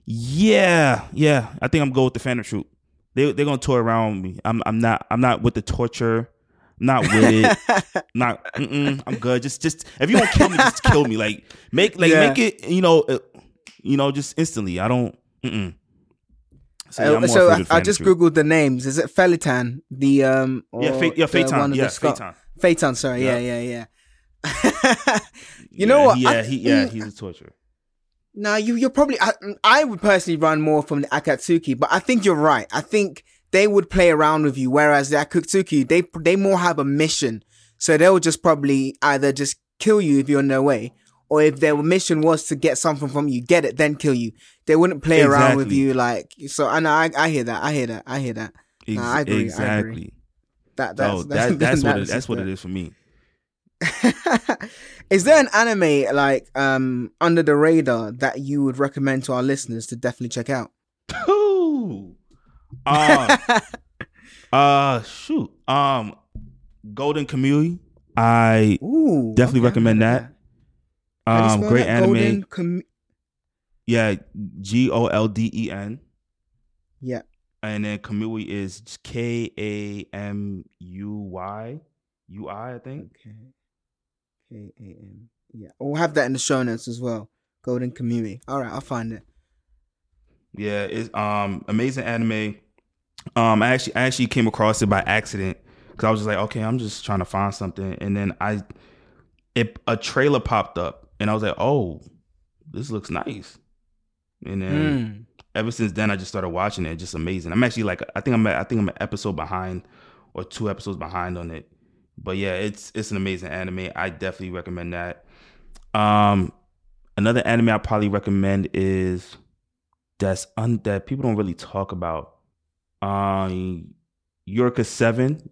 yeah yeah. I think I'm going with the Phantom Troupe. They they're gonna tour around me. I'm I'm not I'm not with the torture. Not with it. not mm-mm, I'm good. Just just if you want to kill me, just kill me. Like make like Yeah. make it you know uh, you know just instantly. I don't. Mm-mm. So, yeah, so I, I just googled the names. Is it Feitan? The um Yeah, Fa- yeah, Feitan. one of the Yeah, Feitan. Feitan, sorry, yeah, Yeah. yeah, yeah. you know what? Yeah, I- he, yeah, he's a torturer. No, you you're probably I, I would personally run more from the Akatsuki, but I think you're right. I think they would play around with you, whereas the Akatsuki they they more have a mission, so they'll just probably either just kill you if you're in their way, or if their mission was to get something from you, get it, then kill you. They wouldn't play around with you like so. I know I, I hear that. I hear that. I hear that. Ex- I agree, I agree. That That's, that's that, that's what it, that's that's what it is for me. is there an anime like um under the radar that you would recommend to our listeners to definitely check out? Ooh. Uh, uh, shoot. Um, Golden Kamui. I Ooh, Definitely okay, recommend that. How do you um great anime. Com- Yeah, G O L D E N, yeah. And then Kamui is K A M U Y U I. I think. Okay. K A M. Yeah. We'll have that in the show notes as well. Golden Community. All right, I'll find it. Yeah, it's um amazing anime. Um, I actually I actually came across it by accident because I was just like, okay, I'm just trying to find something, and then I, it a trailer popped up, and I was like, oh, this looks nice, and then Mm. Ever since then I just started watching it. Just amazing. I'm actually like I think I'm I think I'm an episode behind or two episodes behind on it, but yeah, it's it's an amazing anime. I definitely recommend that. Um, another anime I probably recommend is that's un that people don't really talk about. Um, Eureka Seven.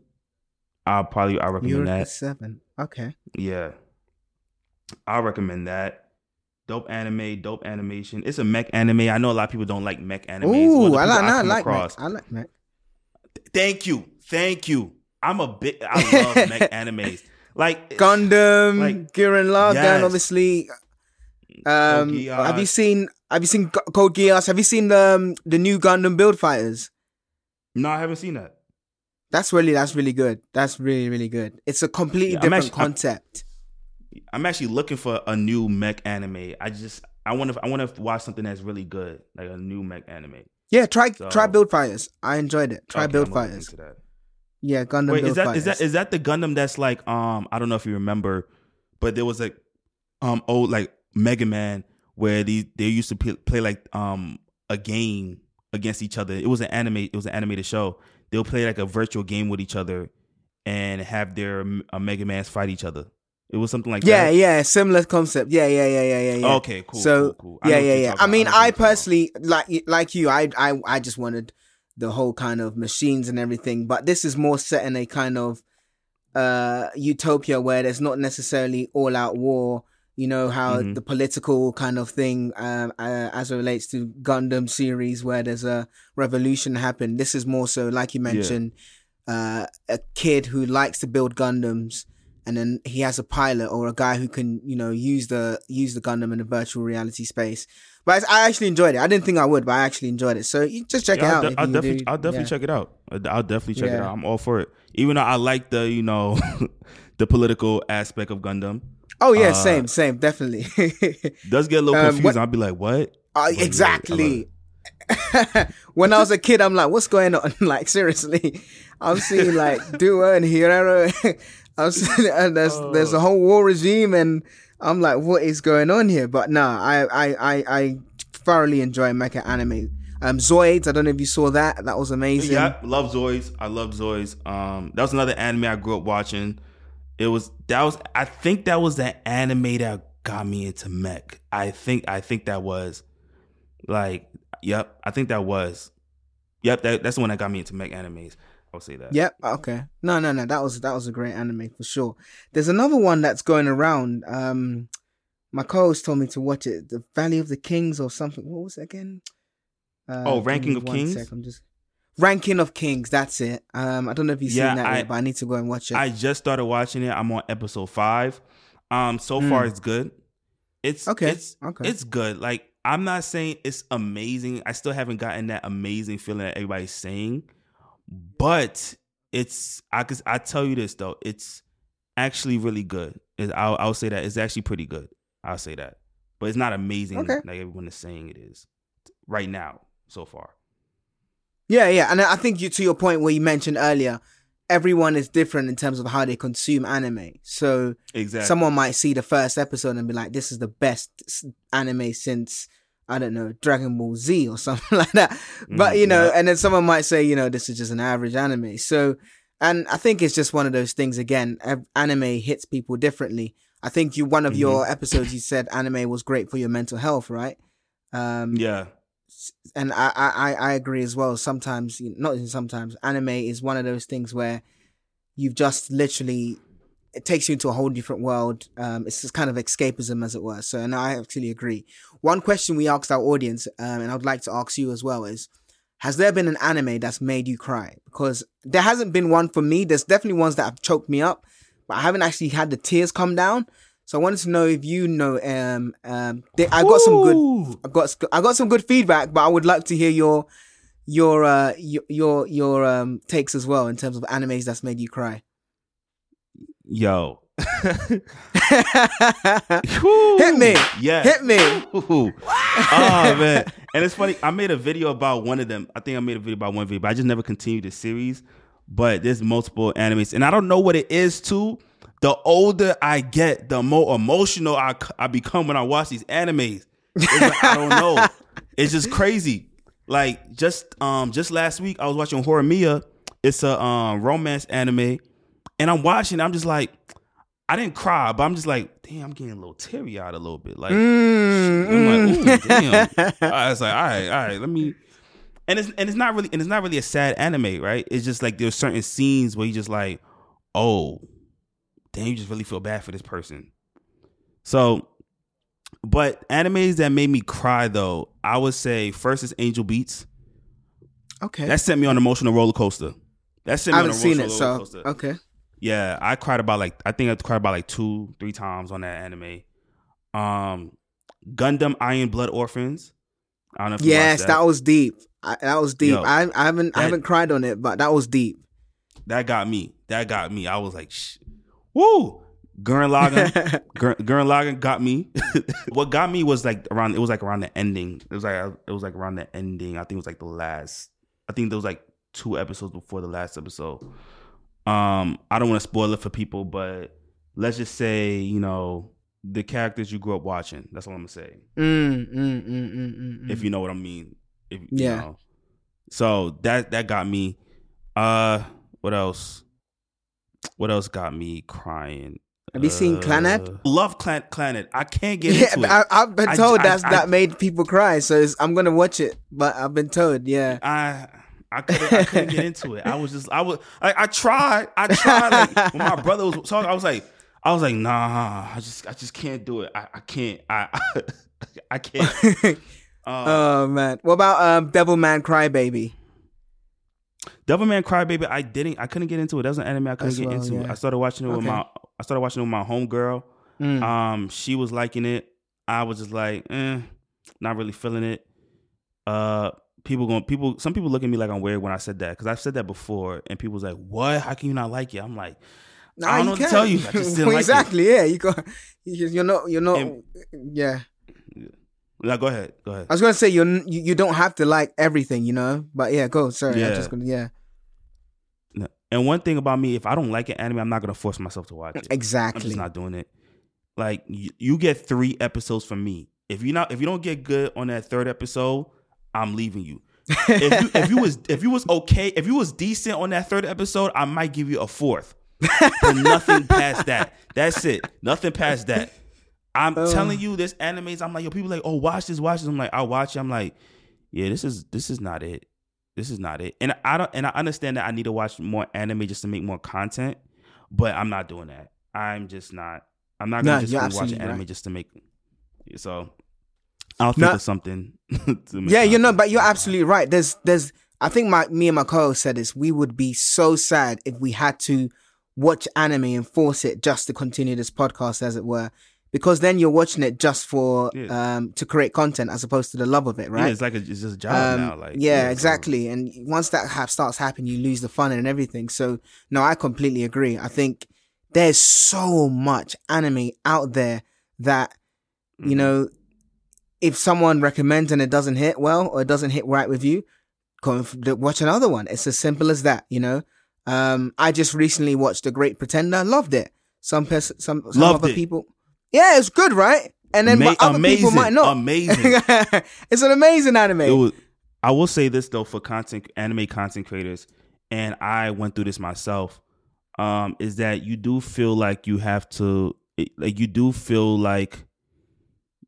I'll probably I recommend that. Seven. Okay. Yeah. I recommend that. Dope anime, dope animation. It's a mech anime. I know a lot of people don't like mech animes. Ooh, I like. I come like. across- Mech. I like. Mech. Thank you. Thank you. I'm a big I love mech animes. Like Gundam, like- Gurren Lagann, Yes. obviously. Um, have you seen? Have you seen Code Geass? Have you seen the um, the new Gundam Build Fighters? No, I haven't seen that. That's really that's really good. That's really really good. It's a completely Yeah, different actually- concept. I'm actually looking for a new mech anime. I just I want to I want to watch something that's really good, like a new mech anime. yeah, try So- try Build Fighters. I enjoyed it. Try Okay, Build I'm looking Fighters. into that. Yeah, Gundam Wait, is that is that is that the Gundam that's like um I don't know if you remember, but there was like um old like Mega Man where these they used to play, play like um a game against each other. It was an anime. It was an animated show. They'll play like a virtual game with each other and have their uh, Mega Man's fight each other. It was something like yeah, that. yeah, yeah, similar concept. Yeah, yeah, yeah, yeah, yeah. yeah. Okay, cool. So cool, cool. Yeah, yeah, yeah. I mean, I about. personally like like you. I I I just wanted the whole kind of machines and everything, but this is more set in a kind of uh utopia where there's not necessarily all out war. You know how Mhm. the political kind of thing, um, uh, as it relates to Gundam series, where there's a revolution happen. This is more so, like you mentioned, uh, a kid who likes to build Gundams, and then he has a pilot or a guy who can, you know, use the use the Gundam in a virtual reality space. But I actually enjoyed it. I didn't think I would, but I actually enjoyed it. So you just check Yeah, it I'll, out. de- I'll definitely, do. I'll definitely Yeah. check it out. I'll I'll definitely check it out. I'm all for it. Even though I like the, you know, the political aspect of Gundam. Oh yeah, Uh, same, same, definitely. Does get a little Um, confusing. I'll be like, what? Uh, yeah, exactly. when I was a kid, I'm like, what's going on? Like, seriously, I'm seeing like Duo and Heero. I'm seeing, and there's there's a whole war regime, and I'm like, what is going on here? But nah, I I I, I thoroughly enjoy mecha anime. Um, Zoids, I don't know if you saw that. That was amazing. Yeah, love Zoids. I love Zoids. Um, that was another anime I grew up watching. It was that was I think that was the anime that got me into mech. I think I think that was like yep. I think that was yep. That, that's the one that got me into mech animes. I'll say that. Yep. Okay. No, no, no. That was that was a great anime for sure. There's another one that's going around. Um, my co-host told me to watch it. The Valley of the Kings or something. What was it again? Uh, Oh, Ranking of Kings? sec, I'm just Ranking of Kings. That's it. Um, I don't know if you've Yeah, seen that I- yet, but I need to go and watch it. I just started watching it. I'm on episode five. Um, so far Hmm. it's good. It's Okay, It's okay. It's good. Like I'm not saying it's amazing. I still haven't gotten that amazing feeling that everybody's saying, but it's I cause I tell you this though, it's actually really good. I'll I'll say that it's actually pretty good. I'll say that, but it's not amazing Okay. like everyone is saying it is right now so far. Yeah, yeah, and I think you to your point where you mentioned earlier, everyone is different in terms of how they consume anime. So Exactly. someone might see the first episode and be like, "This is the best anime since I don't know Dragon Ball Z or something like that." But Mm, you know, yeah. and then someone might say, "You know, this is just an average anime." So, and I think it's just one of those things. Again, anime hits people differently. I think you one of Mm-hmm. your episodes you said anime was great for your mental health, right? Um, yeah. and I, I, I- I agree as well. Sometimes, not even sometimes, anime is one of those things where you've just literally it takes you into a whole different world. Um, it's just kind of escapism, as it were. So, and I actually agree. One question we asked our audience, um, and I'd like to ask you as well, is: Has there been an anime that's made you cry? Because there hasn't been one for me. There's definitely ones that have choked me up, but I haven't actually had the tears come down. So I wanted to know if you know. Um, um, they, I got some good I got I got some good feedback, but I would like to hear your your uh your your, your um takes as well in terms of animes that's made you cry. Yo. Hit me. Yeah. Hit me. Ooh. Oh man. And it's funny, I made a video about one of them. I think I made a video about one video, but I just never continued the series. But there's multiple animes. And I don't know what it is too. The older I get, the more emotional I, I become when I watch these animes. It's like, I don't know. It's just crazy. Like just um just last week I was watching Horimiya. It's a um romance anime. And I'm watching, I'm just like, I didn't cry, but I'm just like, damn, I'm getting a little teary eyed a little bit. Like, Mm, I'm like, damn. I was like, all right, all right, let me. And it's and it's not really and it's not really a sad anime, right? It's just like there's certain scenes where you just like, oh, damn, you just really feel bad for this person. So, but animes that made me cry though, I would say first is Angel Beats. Okay. That sent me on an emotional roller coaster. That sent me I haven't on a seen it, roller so coaster. okay. Yeah, I cried about like I think I cried about like two, three times on that anime. Um, Gundam Iron Blood Orphans. I don't know if you Yes, that. that. was deep. I, that was deep. Yo, I, I haven't I haven't cried on it, but that was deep. that got me. That got me. I was like, Shh. woo. Gurren Lagann, Gur- Gurren Lagann got me. what got me was like around. It was like around the ending. It was like it was like around the ending. I think it was like the last. I think there was like two episodes before the last episode. Um, I don't want to spoil it for people, but let's just say you know the characters you grew up watching. That's what I'm gonna say. Mm, mm, mm, mm, mm, mm. If you know what I mean. If, you Yeah. know. So that that got me. Uh, what else? What else got me crying? Have you seen Clannad? Uh, Love Clan Clannad. I can't get yeah, into it. I, I've been told I- that's I- that made people cry, so it's, I'm gonna watch it. But I've been told, yeah. I I couldn't, I couldn't get into it. I was just I was I, I tried. I tried like when my brother was talking, I was like, I was like, nah, I just I just can't do it. I, I can't. I I can't. Um, oh man. What about um Devilman Crybaby? Devilman Crybaby, I didn't. I couldn't get into it. That was an anime I couldn't As get well, into. yeah. I started watching it with Okay. my. I started watching it with my homegirl. Mm. Um, she was liking it. I was just like, eh, not really feeling it. Uh, people going people. Some people look at me like I'm weird when I said that because I've said that before, and people was like, "What? How can you not like it?" I'm like, Nah, I don't know what to tell you. I just didn't like it. exactly. Yeah, you got. you- You're not. You're not. And- yeah. "No, go ahead, go ahead." I was gonna say you're. You, you don't have to like everything, you know. But yeah, go. Sorry. I Yeah. just gonna. Yeah. And one thing about me, if I don't like an anime, I'm not gonna force myself to watch it. I'm Exactly. just not doing it. Like you, you get three episodes from me. If you not if you don't get good on that third episode, I'm leaving you. if you if you was if you was okay, if you was decent on that third episode, I might give you a fourth. but nothing past that. That's it. Nothing past that. I'm oh. telling you, this animes. I'm like, yo, people like, oh, watch this, watch this. I'm like, I watch it. I'm like, yeah, this is this is not it. This is not it. And I don't and I understand that I need to watch more anime just to make more content, but I'm not doing that. I'm just not. I'm not gonna just watch anime right. just to make. So I'll think No. of something. Yeah, you know, but you're absolutely right. There's, there's. I think my me and my co-host said this. We would be so sad if we had to watch anime and force it just to continue this podcast, as it were, because then you're watching it just for Yeah. um to create content as opposed to the love of it, Yeah, right? it's like a, it's just a job Um, now. Like yeah, so- exactly. And once that ha- starts happening, you lose the fun and everything. So no, I completely agree. I think there's so much anime out there that Mm-hmm. you know, if someone recommends and it doesn't hit well or it doesn't hit right with you, go watch another one. It's as simple as that. You know. Um, I just recently watched The Great Pretender. Loved it. Some pers- some some Loved other it. people. Yeah, it's good, right? And then Ma- other people might not. amazing. it's an amazing anime. was I will say this though for content anime content creators, and I went through this myself, um, is that you do feel like you have to like you do feel like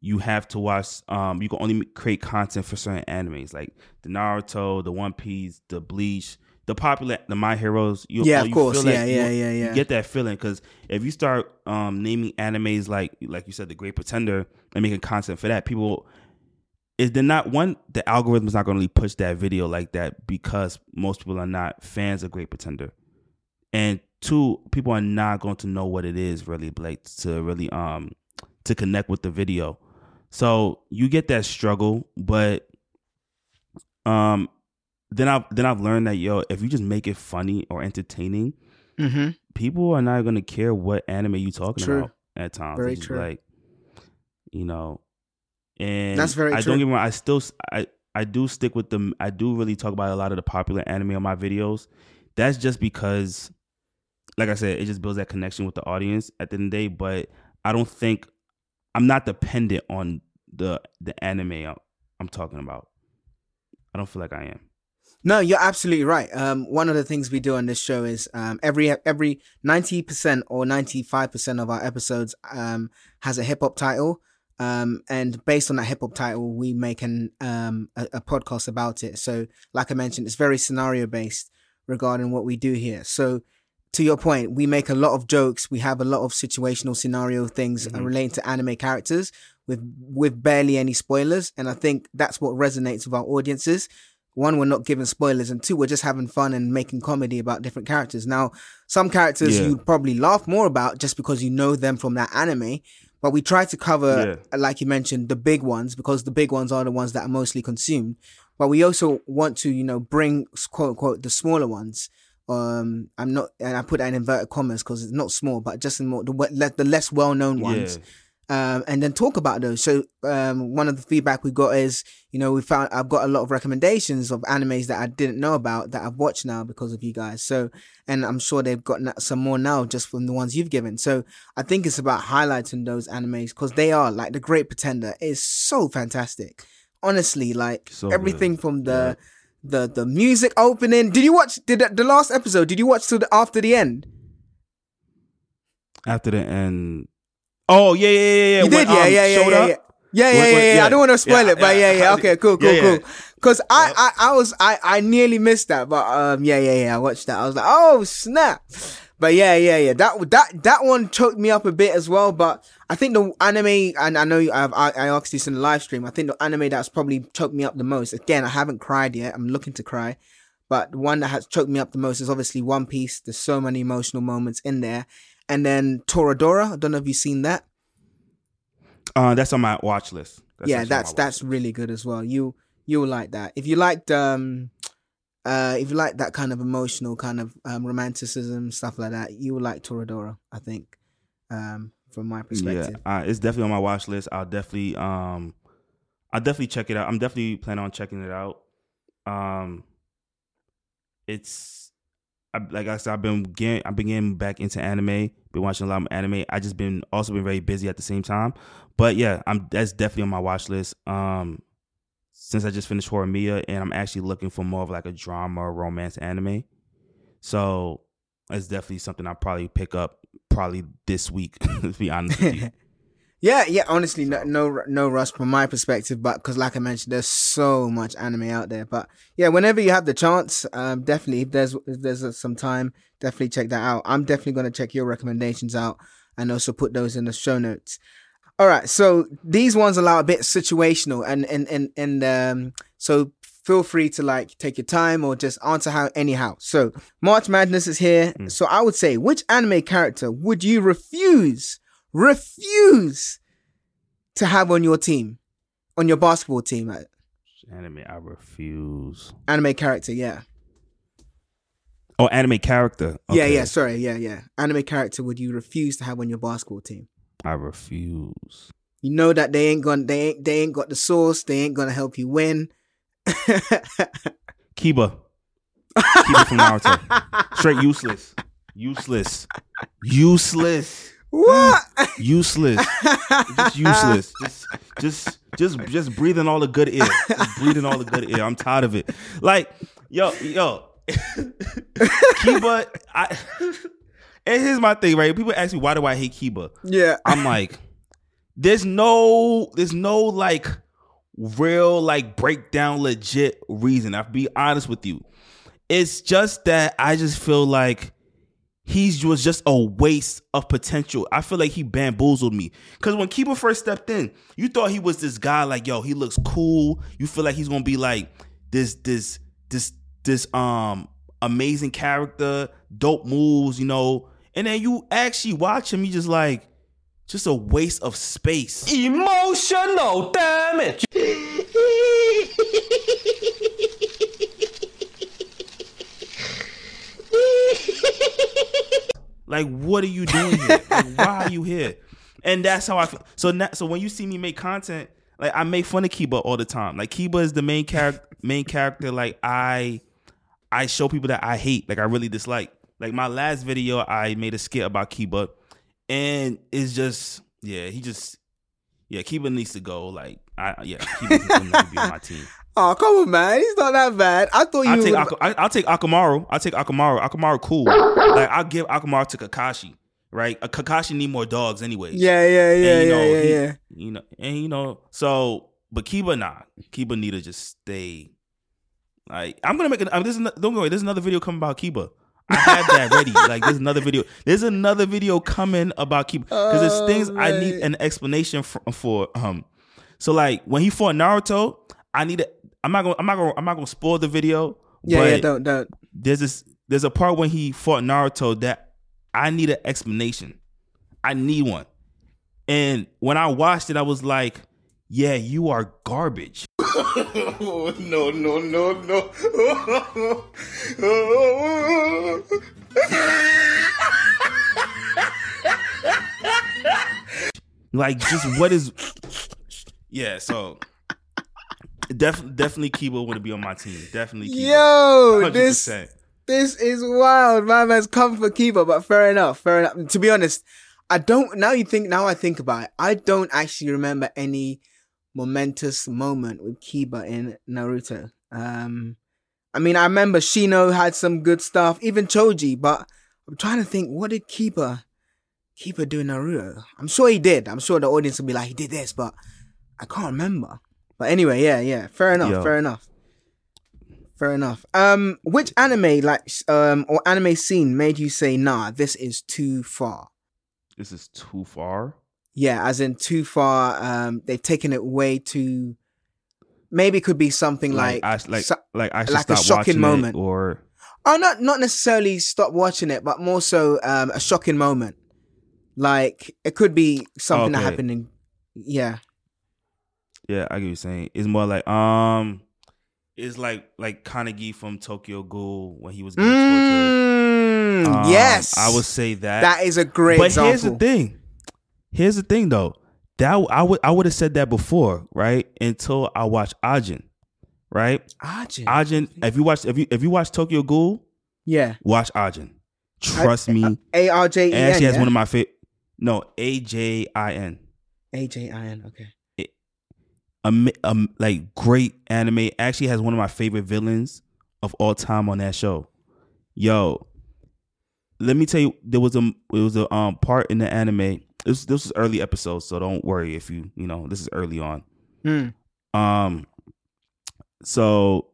you have to watch um you can only create content for certain animes like the Naruto, the One Piece, the Bleach, the popular the My Heroes. You, Yeah, uh, of you course. feel Yeah, yeah, yeah, yeah. You get that feeling because if you start um naming animes like like you said, The Great Pretender, and making content for that, people is they're not one the algorithm is not going to really push that video like that because most people are not fans of Great Pretender, and two people are not going to know what it is really like to really um to connect with the video. So you get that struggle, but um then I've then I've learned that yo if you just make it funny or entertaining, mm-hmm. people are not gonna care what anime you talking True. about at times. Very true. Like, you know, and That's very I true. don't get me wrong. I still I I do stick with them. I do really talk about a lot of the popular anime on my videos. That's just because, like I said, it just builds that connection with the audience at the end of the day. But I don't think I'm not dependent on the the anime I'm, I'm talking about. I don't feel like I am. No, you're absolutely right. Um, one of the things we do on this show is um, every every ninety percent or ninety five percent of our episodes um, has a hip hop title, um, and based on that hip hop title, we make an um, a, a podcast about it. So, like I mentioned, it's very scenario based regarding what we do here. So, to your point, we make a lot of jokes. We have a lot of situational scenario things uh, relating to anime characters with with barely any spoilers, and I think that's what resonates with our audiences one, we're not giving spoilers, and two, we're just having fun and making comedy about different characters. Now, some characters Yeah. you'd probably laugh more about just because you know them from that anime, but we try to cover, like you mentioned, the big ones because the big ones are the ones that are mostly consumed. But we also want to, you know, bring quote unquote the smaller ones. Um, I'm not, and I put that in inverted commas because it's not small, but just in more the the less well known ones um, and then talk about those. So um, one of the feedback we got is, you know, we found I've got a lot of recommendations of animes that I didn't know about that I've watched now because of you guys. So, and I'm sure they've got na- some more now just from the ones you've given. So I think it's about highlighting those animes because they are like The Great Pretender is so fantastic. Honestly, like So everything good. from the the the music opening. Did you watch did the, the last episode? Did you watch to the after the end? After the end. Oh yeah, yeah, yeah, yeah. You When, did, yeah, um, yeah, yeah, yeah, yeah. Yeah, yeah, yeah, when- yeah, yeah. I don't want to spoil Yeah, it, but yeah, yeah, yeah. yeah. Okay, cool, cool, Yeah, yeah. cool. Because I, I, I was, I, I nearly missed that, but um, yeah, yeah, yeah. I watched that. I was like, oh snap! But yeah, yeah, yeah. That that that one choked me up a bit as well. But I think the anime, and I know I've, I I asked this in the live stream. I think the anime that's probably choked me up the most. Again, I haven't cried yet. I'm looking to cry, but the one that has choked me up the most is obviously One Piece. There's so many emotional moments in there, and then Toradora. I don't know if you've seen that. Uh, that's on my watch list. That's yeah, that's that's really good as well. You you will like that if you liked um uh if you like that kind of emotional kind of um romanticism stuff like that. You will like Toradora. I think um from my perspective. Yeah, uh, it's definitely on my watch list. I'll definitely um I'll definitely check it out. I'm definitely planning on checking it out. Um it's I, like I said, I've been getting I've been getting back into anime, been watching a lot of anime. I just been also been very busy at the same time. But yeah, I'm that's definitely on my watch list. Um since I just finished Horimiya and I'm actually looking for more of like a drama romance anime. So it's definitely something I'll probably pick up probably this week, to be honest with you. Yeah, yeah. Honestly, no, no, no rush from my perspective, but because, like I mentioned, there's so much anime out there. But yeah, whenever you have the chance, um, definitely if there's if there's uh, some time, definitely check that out. I'm definitely gonna check your recommendations out and also put those in the show notes. All right, so these ones are a bit situational, and and and and um, so feel free to like take your time or just answer how anyhow. So March Madness is here. So I would say, which anime character would you refuse, refuse to have on your team, on your basketball team? Anime, I refuse. Anime character, yeah, Oh, anime character. yeah, Okay. yeah. Sorry, yeah, yeah. Anime character would you refuse to have on your basketball team? I refuse. You know that they ain't gonna, they ain't, they ain't got the source. They ain't gonna help you win. Kiba. Kiba from Naruto. Straight useless. Useless. Useless. what? Useless. Just useless. Just just just just breathing all the good air. Just breathing all the good air. I'm tired of it. Like, yo, yo. Kiba, I and here's my thing, right? People ask me why do I hate Kiba? yeah. I'm like, there's no, there's no like real like breakdown legit reason. I'll be honest with you. It's just that I just feel like he was just a waste of potential. I feel like he bamboozled me. Cause when Kiba first stepped in, you thought he was this guy like, yo, he looks cool. You feel like he's gonna be like this, this, this, this um amazing character, dope moves, you know. And then you actually watch him, he just like just a waste of space. Emotional damage. Like, what are you doing here? Like, why are you here? And that's how I feel. So now, so when you see me make content, like I make fun of Kiba all the time. Like Kiba is the main character. Main character. Like I, I show people that I hate. Like I really dislike. Like my last video, I made a skit about Kiba, and it's just yeah, he just yeah, Kiba needs to go. Like I yeah, Kiba needs to be on my team. Oh, come on, man. He's not that bad. I thought you. I'll take Ak- I, I'll take Akamaru. I'll take Akamaru. Akamaru cool. like I'll give Akamaru to Kakashi. Right? A Kakashi need more dogs anyways. yeah, yeah, yeah, And, you yeah, know, yeah, he- yeah. You know, and you know, so but Kiba nah. Kiba need to just stay. Like I'm gonna make an. Uh, this is, don't worry. There's another video coming about Kiba. I had that ready. Like there's another video. There's another video coming about keep because there's Oh, things I need an explanation for, for. Um, so like when he fought Naruto, I need. A, I'm not gonna. I'm not gonna. I'm not gonna spoil the video. Yeah, but yeah. Don't, don't. there's this there's a part when he fought Naruto that I need an explanation. I need one. And when I watched it, I was like, yeah, you are garbage. Oh, no, no, no, no. Like, just what is Yeah, so def- definitely Kiba would be on my team. Definitely Kiba. Yo, this 100%. this is wild. My man's come for Kiba, but fair enough. Fair enough. To be honest, I don't. Now you think. Now I think about it. I don't actually remember any momentous moment with Kiba in Naruto. Um, I mean, I remember Shino had some good stuff, even Choji, but I'm trying to think. What did Kiba Kiba do in Naruto? I'm sure he did. I'm sure the audience will be like, he did this, but I can't remember. But anyway, yeah, yeah. Fair enough. Yo. Fair enough. fair enough. Um, which anime like um or anime scene made you say, "Nah, this is too far"? This is too far. Yeah, as in too far. Um, they've taken it way too. Maybe it could be something like I, like so- like I like a shocking moment. or oh, not not necessarily stop watching it, but more so um a shocking moment. Like it could be something that Okay. happened in. Yeah. yeah, I get what you're saying. It's more like um, it's like like Kaneki from Tokyo Ghoul when he was getting tortured. Mm, Um, yes, I would say that. that is a great but example. here's the thing. Here's the thing, though. That I would I would have said that before, right? Until I watched Ajin, right? Ajin. Ajin. If you watch if you if you watch Tokyo Ghoul, yeah. watch Ajin. Trust me. A R J E It actually has yeah? one of my favorite. No, A J I N. A J I N. Okay. um, um, like great anime. Actually, has one of my favorite villains of all time on that show. Yo, let me tell you, there was a it was a um part in the anime. This this was early episodes, so don't worry if you you know this is early on. Hmm. Um, so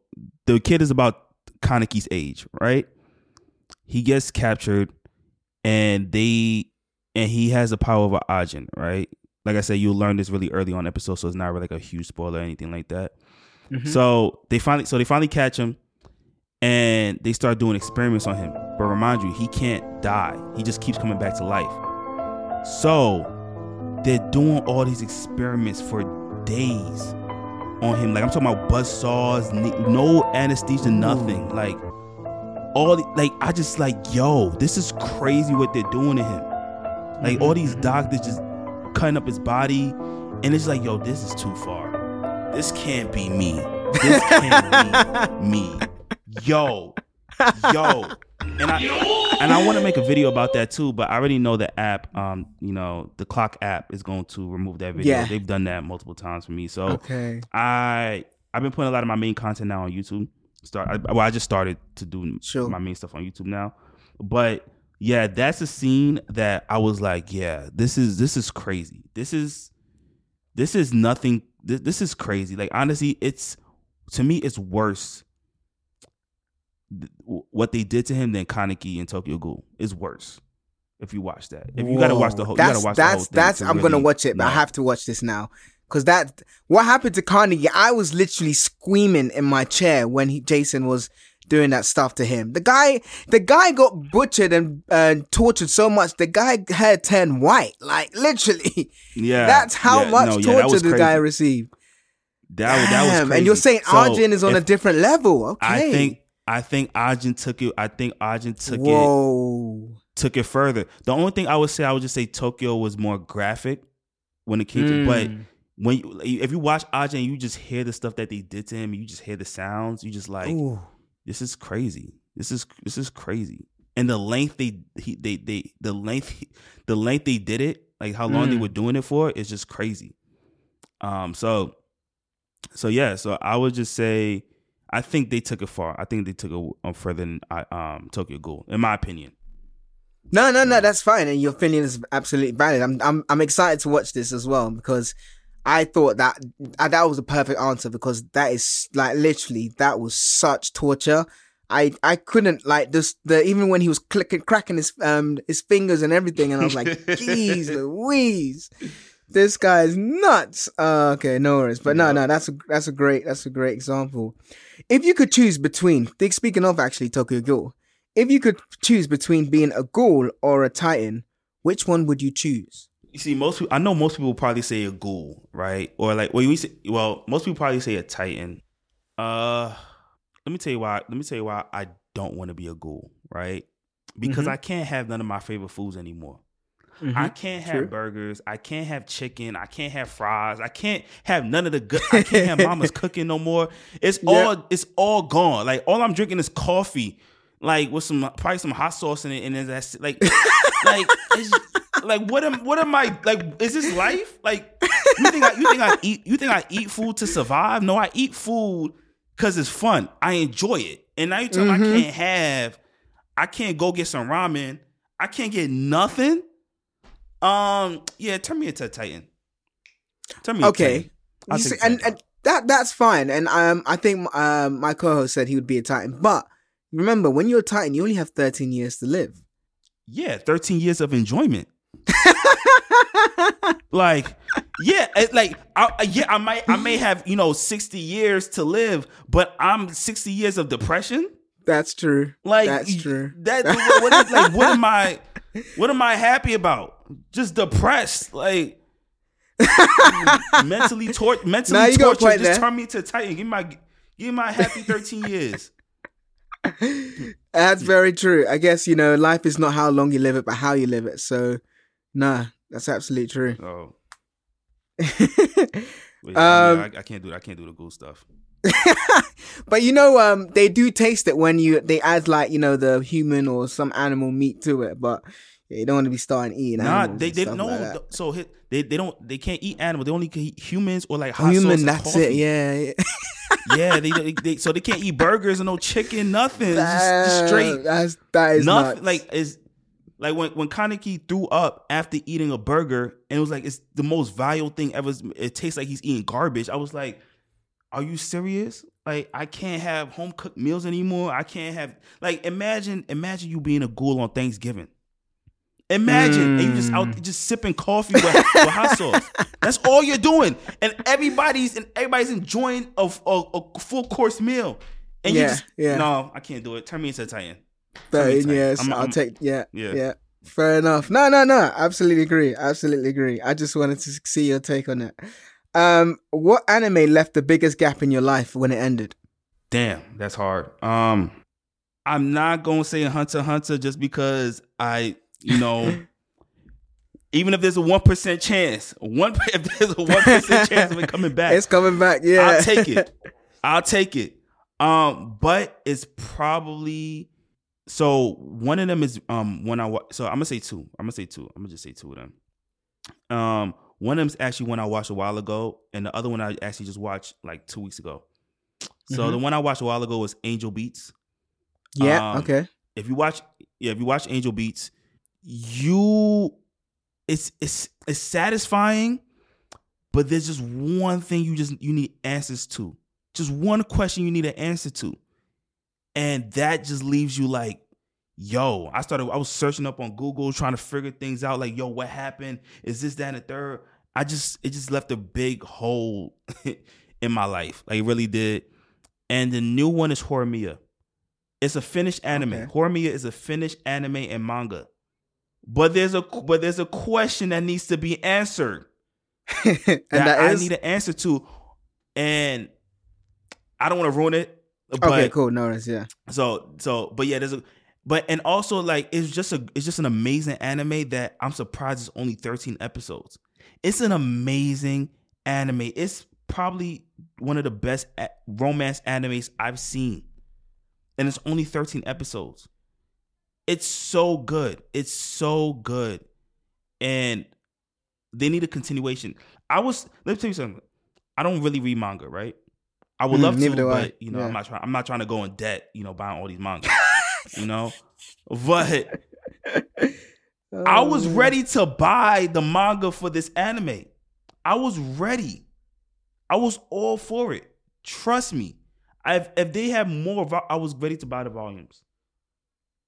the kid is about Kaneki's age, right? He gets captured, and they and he has the power of an Ajin, right? Like I said, you'll learn this really early on episode, so it's not really like a huge spoiler or anything like that. Mhm. So they finally, so they finally catch him, and they start doing experiments on him. But remind you, he can't die. He just keeps coming back to life. So they're doing all these experiments for days on him. Like I'm talking about buzz saws, no anesthesia, nothing. Like all, the, like I just like, yo, this is crazy what they're doing to him. Like all these mm-hmm. doctors just cutting up his body, and it's like, yo, this is too far. This can't be me. This can't be me. Yo, yo, and I and I want to make a video about that too. But I already know the app, um, you know, the clock app is going to remove that video. Yeah. They've done that multiple times for me. So Okay. I I've been putting a lot of my main content now on YouTube. Start I, well, I just started to do Sure. my main stuff on YouTube now, but yeah, that's a scene that I was like, yeah, this is this is crazy. This is this is nothing. This, this is crazy. Like honestly, it's to me, it's worse. Th- What they did to him than Kaneki and Tokyo Ghoul is worse. If you watch that, if you gotta watch the whole, you That's gotta watch that's the whole thing that's. to I'm gonna watch it, but I have to watch this now because that what happened to Kaneki. I was literally screaming in my chair when he, Jason was doing that stuff to him. The guy, the guy got butchered and uh, tortured so much. The guy hair turned white, like literally. Yeah, That's how yeah, much no, yeah, torture the guy received. That, was- that was Damn, crazy. and you're saying So, Ajin is on a different level. Okay. I think I think Ajin took it. I think Ajin took it took it further. The only thing I would say, I would just say Tokyo was more graphic when it came to. But Mm. when you, if you watch and you just hear the stuff that they did to him. You just hear the sounds. You just like Ooh. this is crazy. This is this is crazy. And the length they he, they they the length the length they did it, like how long they Mm. were doing it for, is just crazy. Um. So. So yeah. So I would just say. I think they took it far. I think they took it um, further than I- um, Tokyo Ghoul, in my opinion. No, no, no, that's fine, and your opinion is absolutely valid. I'm, I'm, I'm excited to watch this as well because I thought that uh, that was a perfect answer because that is like literally that was such torture. I, I couldn't like this the even when he was clicking cracking his um his fingers and everything, and I was like, "Jeez, Louise, this guy's nuts." Uh, okay, no worries, but no, no, that's a that's a great that's a great example. If you could choose between, think- speaking of actually Tokyo Ghoul, if you could choose between being a ghoul or a titan, which one would you choose? You see, most I know most people probably say a ghoul, right? Or like, well, we say, well, most people probably say a titan. Uh, let me tell you why. Let me tell you why I don't want to be a ghoul, right? Because Mhm. I can't have none of my favorite foods anymore. Mm-hmm. I can't have True. burgers. I can't have chicken. I can't have fries. I can't have none of the good. I can't have mama's cooking no more. It's Yeah. all. It's all gone. Like all I'm drinking is coffee, like with some probably some hot sauce in it, and then that's like, like, like what am what am I like? Is this life? Like you think I you think I eat you think I eat food to survive? No, I eat food because it's fun. I enjoy it. And now you tell me I can't have. I can't go get some ramen. I can't get nothing. Um, yeah, turn me into a Titan. Turn me. Okay. You see, and, Titan. and that that's fine. And um, I think um, my co-host said he would be a Titan. But remember, when you're a Titan, you only have 13 years to live. Yeah, 13 years of enjoyment. like, yeah, it- like, I, yeah, I might, I may have, you know, 60 years to live, but I'm 60 years of depression. That's true. Like, that's true. That, what, what is, like, what am I, what am I happy about? Just depressed, like. mentally tor- mentally Nah, you got a tortured. Just turn me to Titan. Give me my, give me my happy thirteen years. That's very true. I guess you know life is not how long you live it, but how you live it. So, nah, that's absolutely true. Oh, yeah, Um, I, I can't do that. I can't do the cool stuff. but you know, um, they do taste it when you they add like you know the human or some animal meat to it, but yeah, you don't want to be starting eating. Nah, animals they they no. like so hit, they they don't they can't eat animals. They only can eat humans or like oh, hot Oh, sauce human, that's it. Yeah, yeah. yeah. They, they, they so they can't eat burgers and no chicken, nothing. Just, just straight That's that is nothing. nuts. Like is like when when Kaneki threw up after eating a burger and it was like it's the most vile thing ever. It tastes like he's eating garbage. I was like, are you serious? Like I can't have home cooked meals anymore. I can't have like imagine imagine you being a ghoul on Thanksgiving. Imagine and you just Mm. out just sipping coffee with, with hot sauce. That's all you're doing, and everybody's and everybody's enjoying a, a, a full course meal. And you Yeah, just yeah. no, I can't do it. Turn me into a Titan. Turn me Thirteen into a Titan. years. I'm- I'll I'm- take. Yeah, Yeah. yeah, Fair enough. No, no, no. Absolutely agree. Absolutely agree. I just wanted to see your take on it. Um, what anime left the biggest gap in your life when it ended? Damn, that's hard. Um, I'm not gonna say Hunter Hunter just because I, you know, even if there's a one percent chance, one if there's a one percent chance of it coming back, It's coming back. Yeah, I'll take it. I'll take it. Um, but it's probably so one of them is um when I wa- so I'm gonna say two. I'm gonna say two. I'm gonna just say two of them. Um, one of them's actually one I watched a while ago, and the other one I actually just watched like two weeks ago. So Mhm. the one I watched a while ago was Angel Beats. yeah. Um, okay. If you watch, yeah, if you watch Angel Beats, you, it's it's it's satisfying, but there's just one thing you just you need answers to. Just one question you need an answer to, and that just leaves you like, yo. I started. I was searching up on Google trying to figure things out. Like, yo, what happened? Is this that and the third? I just it just left a big hole in my life. Like it really did. And the new one is Horimiya. It's a finished anime. Okay. Horimiya is a finished anime and manga. But there's a but there's a question that needs to be answered and that, that I need an answer to, and I don't want to ruin it. But okay. Cool. No worries. Yeah. so so but yeah, there's a but and also like it's just a it's just an amazing anime that I'm surprised it's only 13 episodes. It's an amazing anime. It's probably one of the best romance animes I've seen. And it's only 13 episodes. It's so good. It's so good. And they need a continuation. I was let me tell you something. I don't really read manga, right? I would Mm, love to, do I. but you know, Yeah. I'm not trying. I'm not trying to go in debt. You know, buying all these manga, you know, but I was Oh. ready to buy the manga for this anime. I was ready. I was all for it. Trust me. If if they have more, I was ready to buy the volumes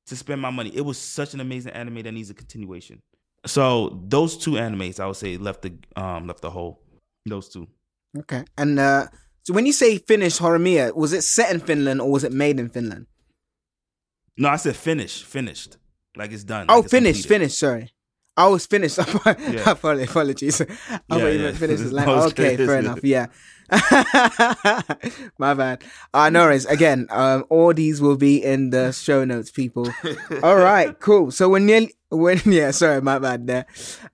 to spend my money. It was such an amazing anime that needs a continuation. So those two animes, I would say, left the um left the hole. Those two. Okay. And uh, so when you say finished Horimiya, was it set in Finland or was it made in Finland? No, I said finished, finished. Like it's done. Oh, like finished, finished. Sorry, I was finished. Yeah. Apologies. I Yeah, yeah. finished. Like, okay, fair enough. Yeah. My bad. Uh, no worries. Again, um, all these will be in the show notes, people. all right, cool. So we're you when yeah, sorry, my bad there.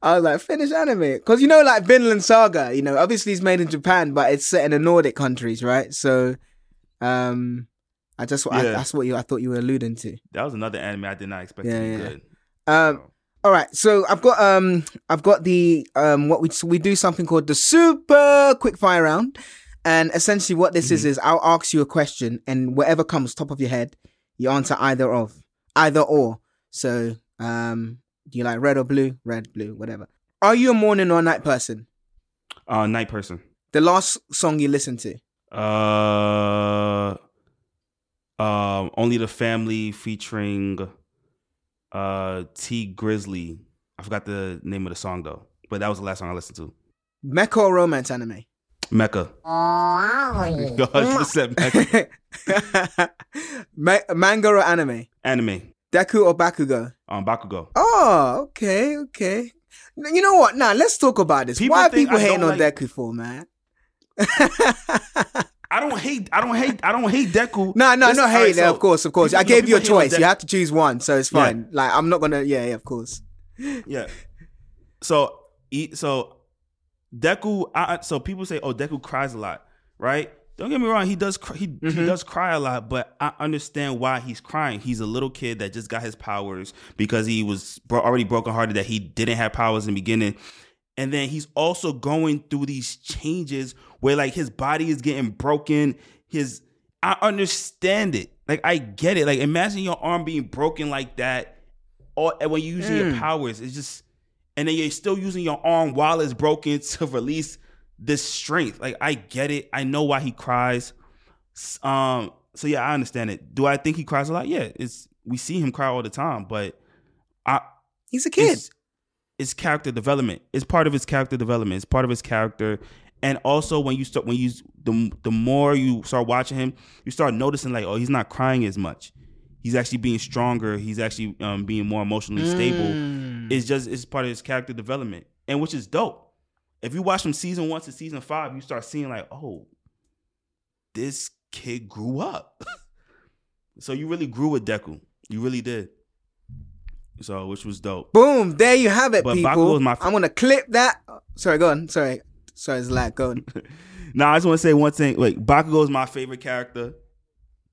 I was like, Finnish anime because you know, like Vinland Saga. You know, obviously it's made in Japan, but it's set in the Nordic countries, right? So, um, I just I, that's what you I thought you were alluding to. That was another anime I did not expect Yeah, to be yeah. good. Um, all right, so I've got um, I've got the um, what we we do something called the super quick fire round, and essentially what this is is I'll ask you a question, and whatever comes top of your head, you answer either of, either or. So um, do you like red or blue? Red, blue, whatever. Are you a morning or night person? Uh, night person. The last song you listened to. Uh, um, only the family featuring uh Tee Grizzley. I forgot the name of the song though, but that was the last song I listened to. Mecha or romance anime? Mecha. I should have said Mecha. Ma- manga or anime? Anime. Deku or Bakugo? Um, Bakugo. Oh, okay, okay. You know what? Now let's talk about this. People Why are people hating on like- Deku for, man? I don't hate. I don't hate. I don't hate Deku. No, no, no hate. right, so of course, of course. people- I gave you a people hate on choice. You have to choose one, so it's Yeah. fine. Like I'm not gonna. Yeah, yeah, of course. Yeah. So, so Deku. I, so people say, "Oh, Deku cries a lot," right? Don't get me wrong. He does. Cry, he Mm-hmm. he does cry a lot, but I understand why he's crying. He's a little kid that just got his powers because he was bro- already brokenhearted that he didn't have powers in the beginning. And then he's also going through these changes where like his body is getting broken. His I understand it. Like I get it. Like imagine your arm being broken like that. Or and when you're using your powers, it's just and then you're still using your arm while it's broken to release this strength. Like I get it. I know why he cries. Um. So yeah, I understand it. Do I think he cries a lot? Yeah. It's we see him cry all the time, but I He's a kid. it's, it's character development. It's part of his character development. It's part of his character. And also when you start when you the the more you start watching him, you start noticing like, oh, he's not crying as much. He's actually being stronger. He's actually um, being more emotionally stable. It's just it's part of his character development, and which is dope. If you watch from season one to season five, you start seeing like, oh, this kid grew up. so you really grew with Deku. You really did. So which was dope. Boom! There you have it, But people. Bakugo is my f- I'm gonna clip that. Sorry, go on. Sorry, sorry, it's lag. Go on. Now I just want to say one thing. Wait, Bakugo is my favorite character.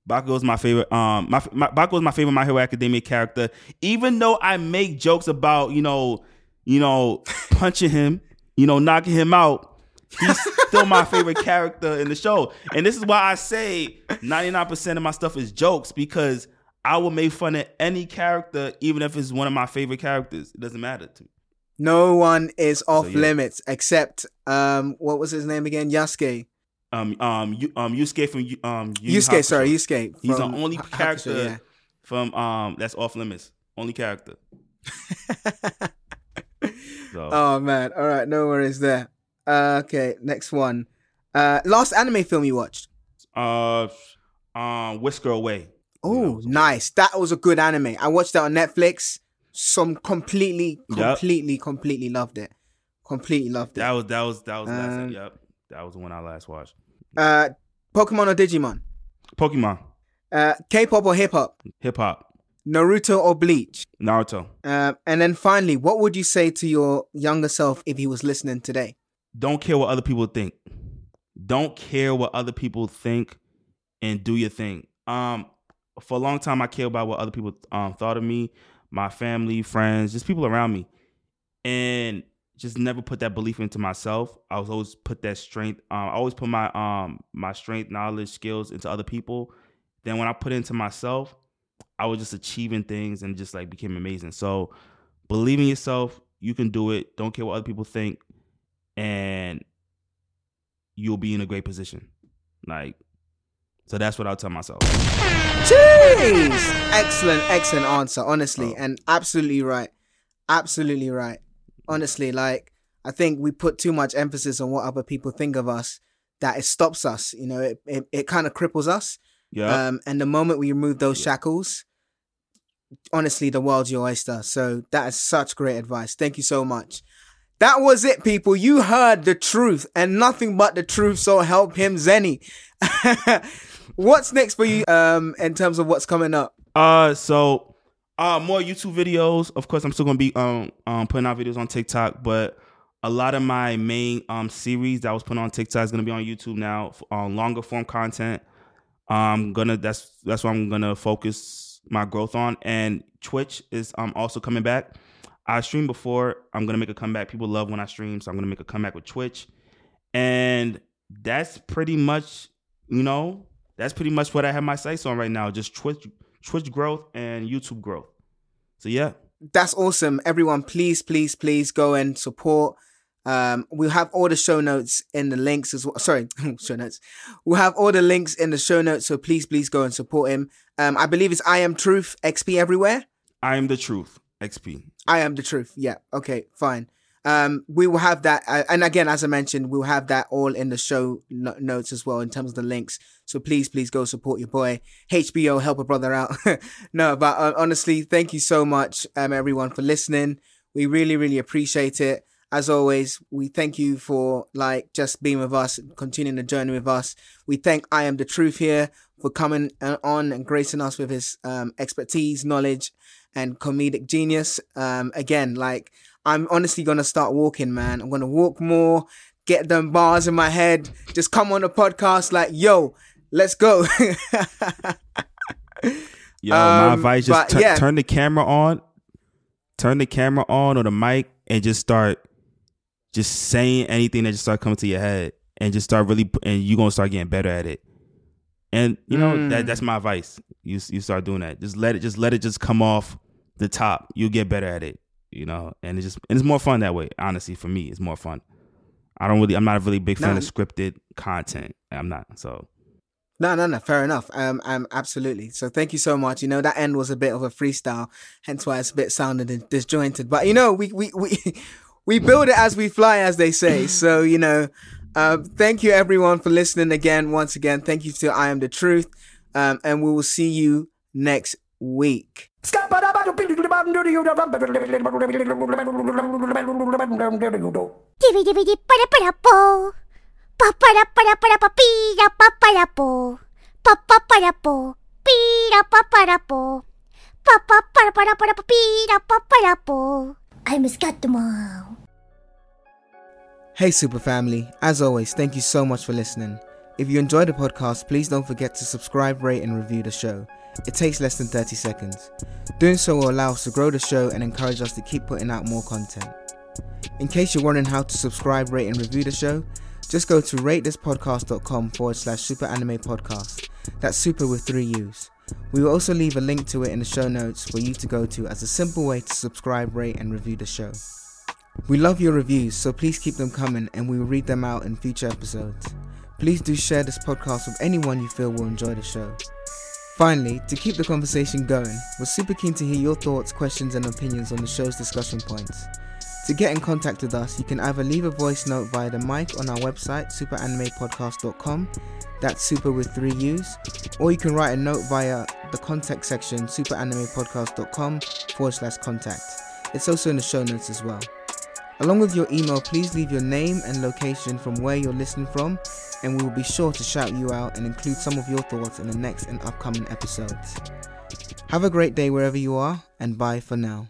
Bakugo is my favorite. Um, my, my Bakugo is my favorite My Hero Academia character. Even though I make jokes about you know, you know, punching him, you know, knocking him out, he's still my favorite character in the show. And this is why I say 99% of my stuff is jokes because I will make fun of any character, even if it's one of my favorite characters. It doesn't matter to me. No one is off yeah. limits except um, what was his name again? Yasuke. Um, um, you, um, Yusuke from um, Yu Yu Yusuke, sorry, Hakusho. Yusuke. He's the only Hakusho, character yeah. from um that's off limits. Only character. So Oh man! All right, no worries there. Uh, okay, next one. Uh, last anime film you watched? uh um Whisker Away. Oh, nice. That was a good anime. I watched that on Netflix. Some completely, completely, completely loved it. Completely loved it. That was that was that was the last Um, yep. That was the one I last watched. Uh, Pokemon or Digimon? Pokemon, Uh, K-pop or hip hop? hip hop, Naruto or Bleach? Naruto. Uh, and then finally, what would you say to your younger self if he was listening today? Don't care what other people think. Don't care what other people think and do your thing. Um for a long time I cared about what other people um thought of me, my family, friends, just people around me. And just never put that belief into myself. I was always put that strength. Um, I always put my um my strength, knowledge, skills into other people. Then when I put it into myself, I was just achieving things and just like became amazing. So believe in yourself. You can do it. Don't care what other people think, and you'll be in a great position. Like, so that's what I'll tell myself. Jeez! Excellent, excellent answer, honestly, Oh. and absolutely right. Absolutely right. Honestly, like I think we put too much emphasis on what other people think of us that it stops us. You know, it it, it kind of cripples us. Yeah. Um, and the moment we remove those shackles, honestly, the world's your oyster. So that is such great advice. Thank you so much. That was it, people. You heard the truth and nothing but the truth. So help him, Zenny. what's next for you um, in terms of what's coming up? Uh, so uh, more YouTube videos. Of course, I'm still gonna be um um putting out videos on TikTok, but a lot of my main um series that was putting on TikTok is gonna be on YouTube now on longer form content. I'm gonna that's that's what I'm gonna focus my growth on, and Twitch is um also coming back. I streamed before. I'm gonna make a comeback. People love when I stream, so I'm gonna make a comeback with Twitch, and that's pretty much you know that's pretty much what I have my sights on right now. Just Twitch, Twitch growth and YouTube growth. So yeah, That's awesome. Everyone, please, please, please go and support Um, we'll have all the show notes in the links as well. Sorry, show notes. We'll have all the links in the show notes. So please, please go and support him. Um, I believe it's I am truth XP everywhere. I am the truth. XP. I am the truth. Yeah. Okay. Fine. Um, we will have that, uh, and again, as I mentioned, we'll have that all in the show no- notes as well in terms of the links. So please, please go support your boy HBO, help a brother out. no, but uh, honestly, thank you so much, um, everyone for listening. We really, really appreciate it. As always, we thank you for like just being with us, continuing the journey with us. We thank I am the truth here for coming uh, on and gracing us with his um, expertise, knowledge, and comedic genius. Um, again, like I'm honestly gonna start walking, man. I'm gonna walk more, get them bars in my head, just come on the podcast like, yo, let's go. Yo, my Um, advice just tu- yeah. turn the camera on, turn the camera on or the mic, and just start just saying anything that just start coming to your head, and just start really, and you're gonna start getting better at it. And you know Mm. that that's my advice. You you start doing that. Just let it just let it just come off the top. You'll get better at it. You know, and it's just and it's more fun that way. Honestly, for me, it's more fun. I don't really. I'm not a really big fan No. of scripted content. I'm not. So No, no, no. Fair enough. Um, um, absolutely. So thank you so much. You know that end was a bit of a freestyle, hence why it's a bit sounded and disjointed. But you know, we we we we build it as we fly, as they say. So you know, um, thank you everyone for listening again. Once again, thank you to I am the truth. Um, and we will see you next week. Divi divi di para para po. Pa para para para pa pira pa para po. Pa pa para po. Pira pa para po. Pa pa para para para pa pira pa para po. I'm Scatman. Hey, Super Family. As always, thank you so much for listening. If you enjoyed the podcast, please don't forget to subscribe, rate, and review the show. It takes less than 30 seconds. Doing so will allow us to grow the show and encourage us to keep putting out more content. In case you're wondering how to subscribe, rate, and review the show, just go to ratethispodcast.com forward slash super anime podcast. That's super with three U's. We will also leave a link to it in the show notes for you to go to as a simple way to subscribe, rate, and review the show. We love your reviews, so please keep them coming and we will read them out in future episodes. Please do share this podcast with anyone you feel will enjoy the show. Finally, to keep the conversation going, we're super keen to hear your thoughts, questions, and opinions on the show's discussion points. To get in contact with us, you can either leave a voice note via the mic on our website, superanimepodcast.com, that's super with three U's, or you can write a note via the contact section, superanimepodcast.com forward slash contact. It's also in the show notes as well. Along with your email, please leave your name and location from where you're listening from, and we will be sure to shout you out and include some of your thoughts in the next and upcoming episodes. Have a great day wherever you are, and bye for now.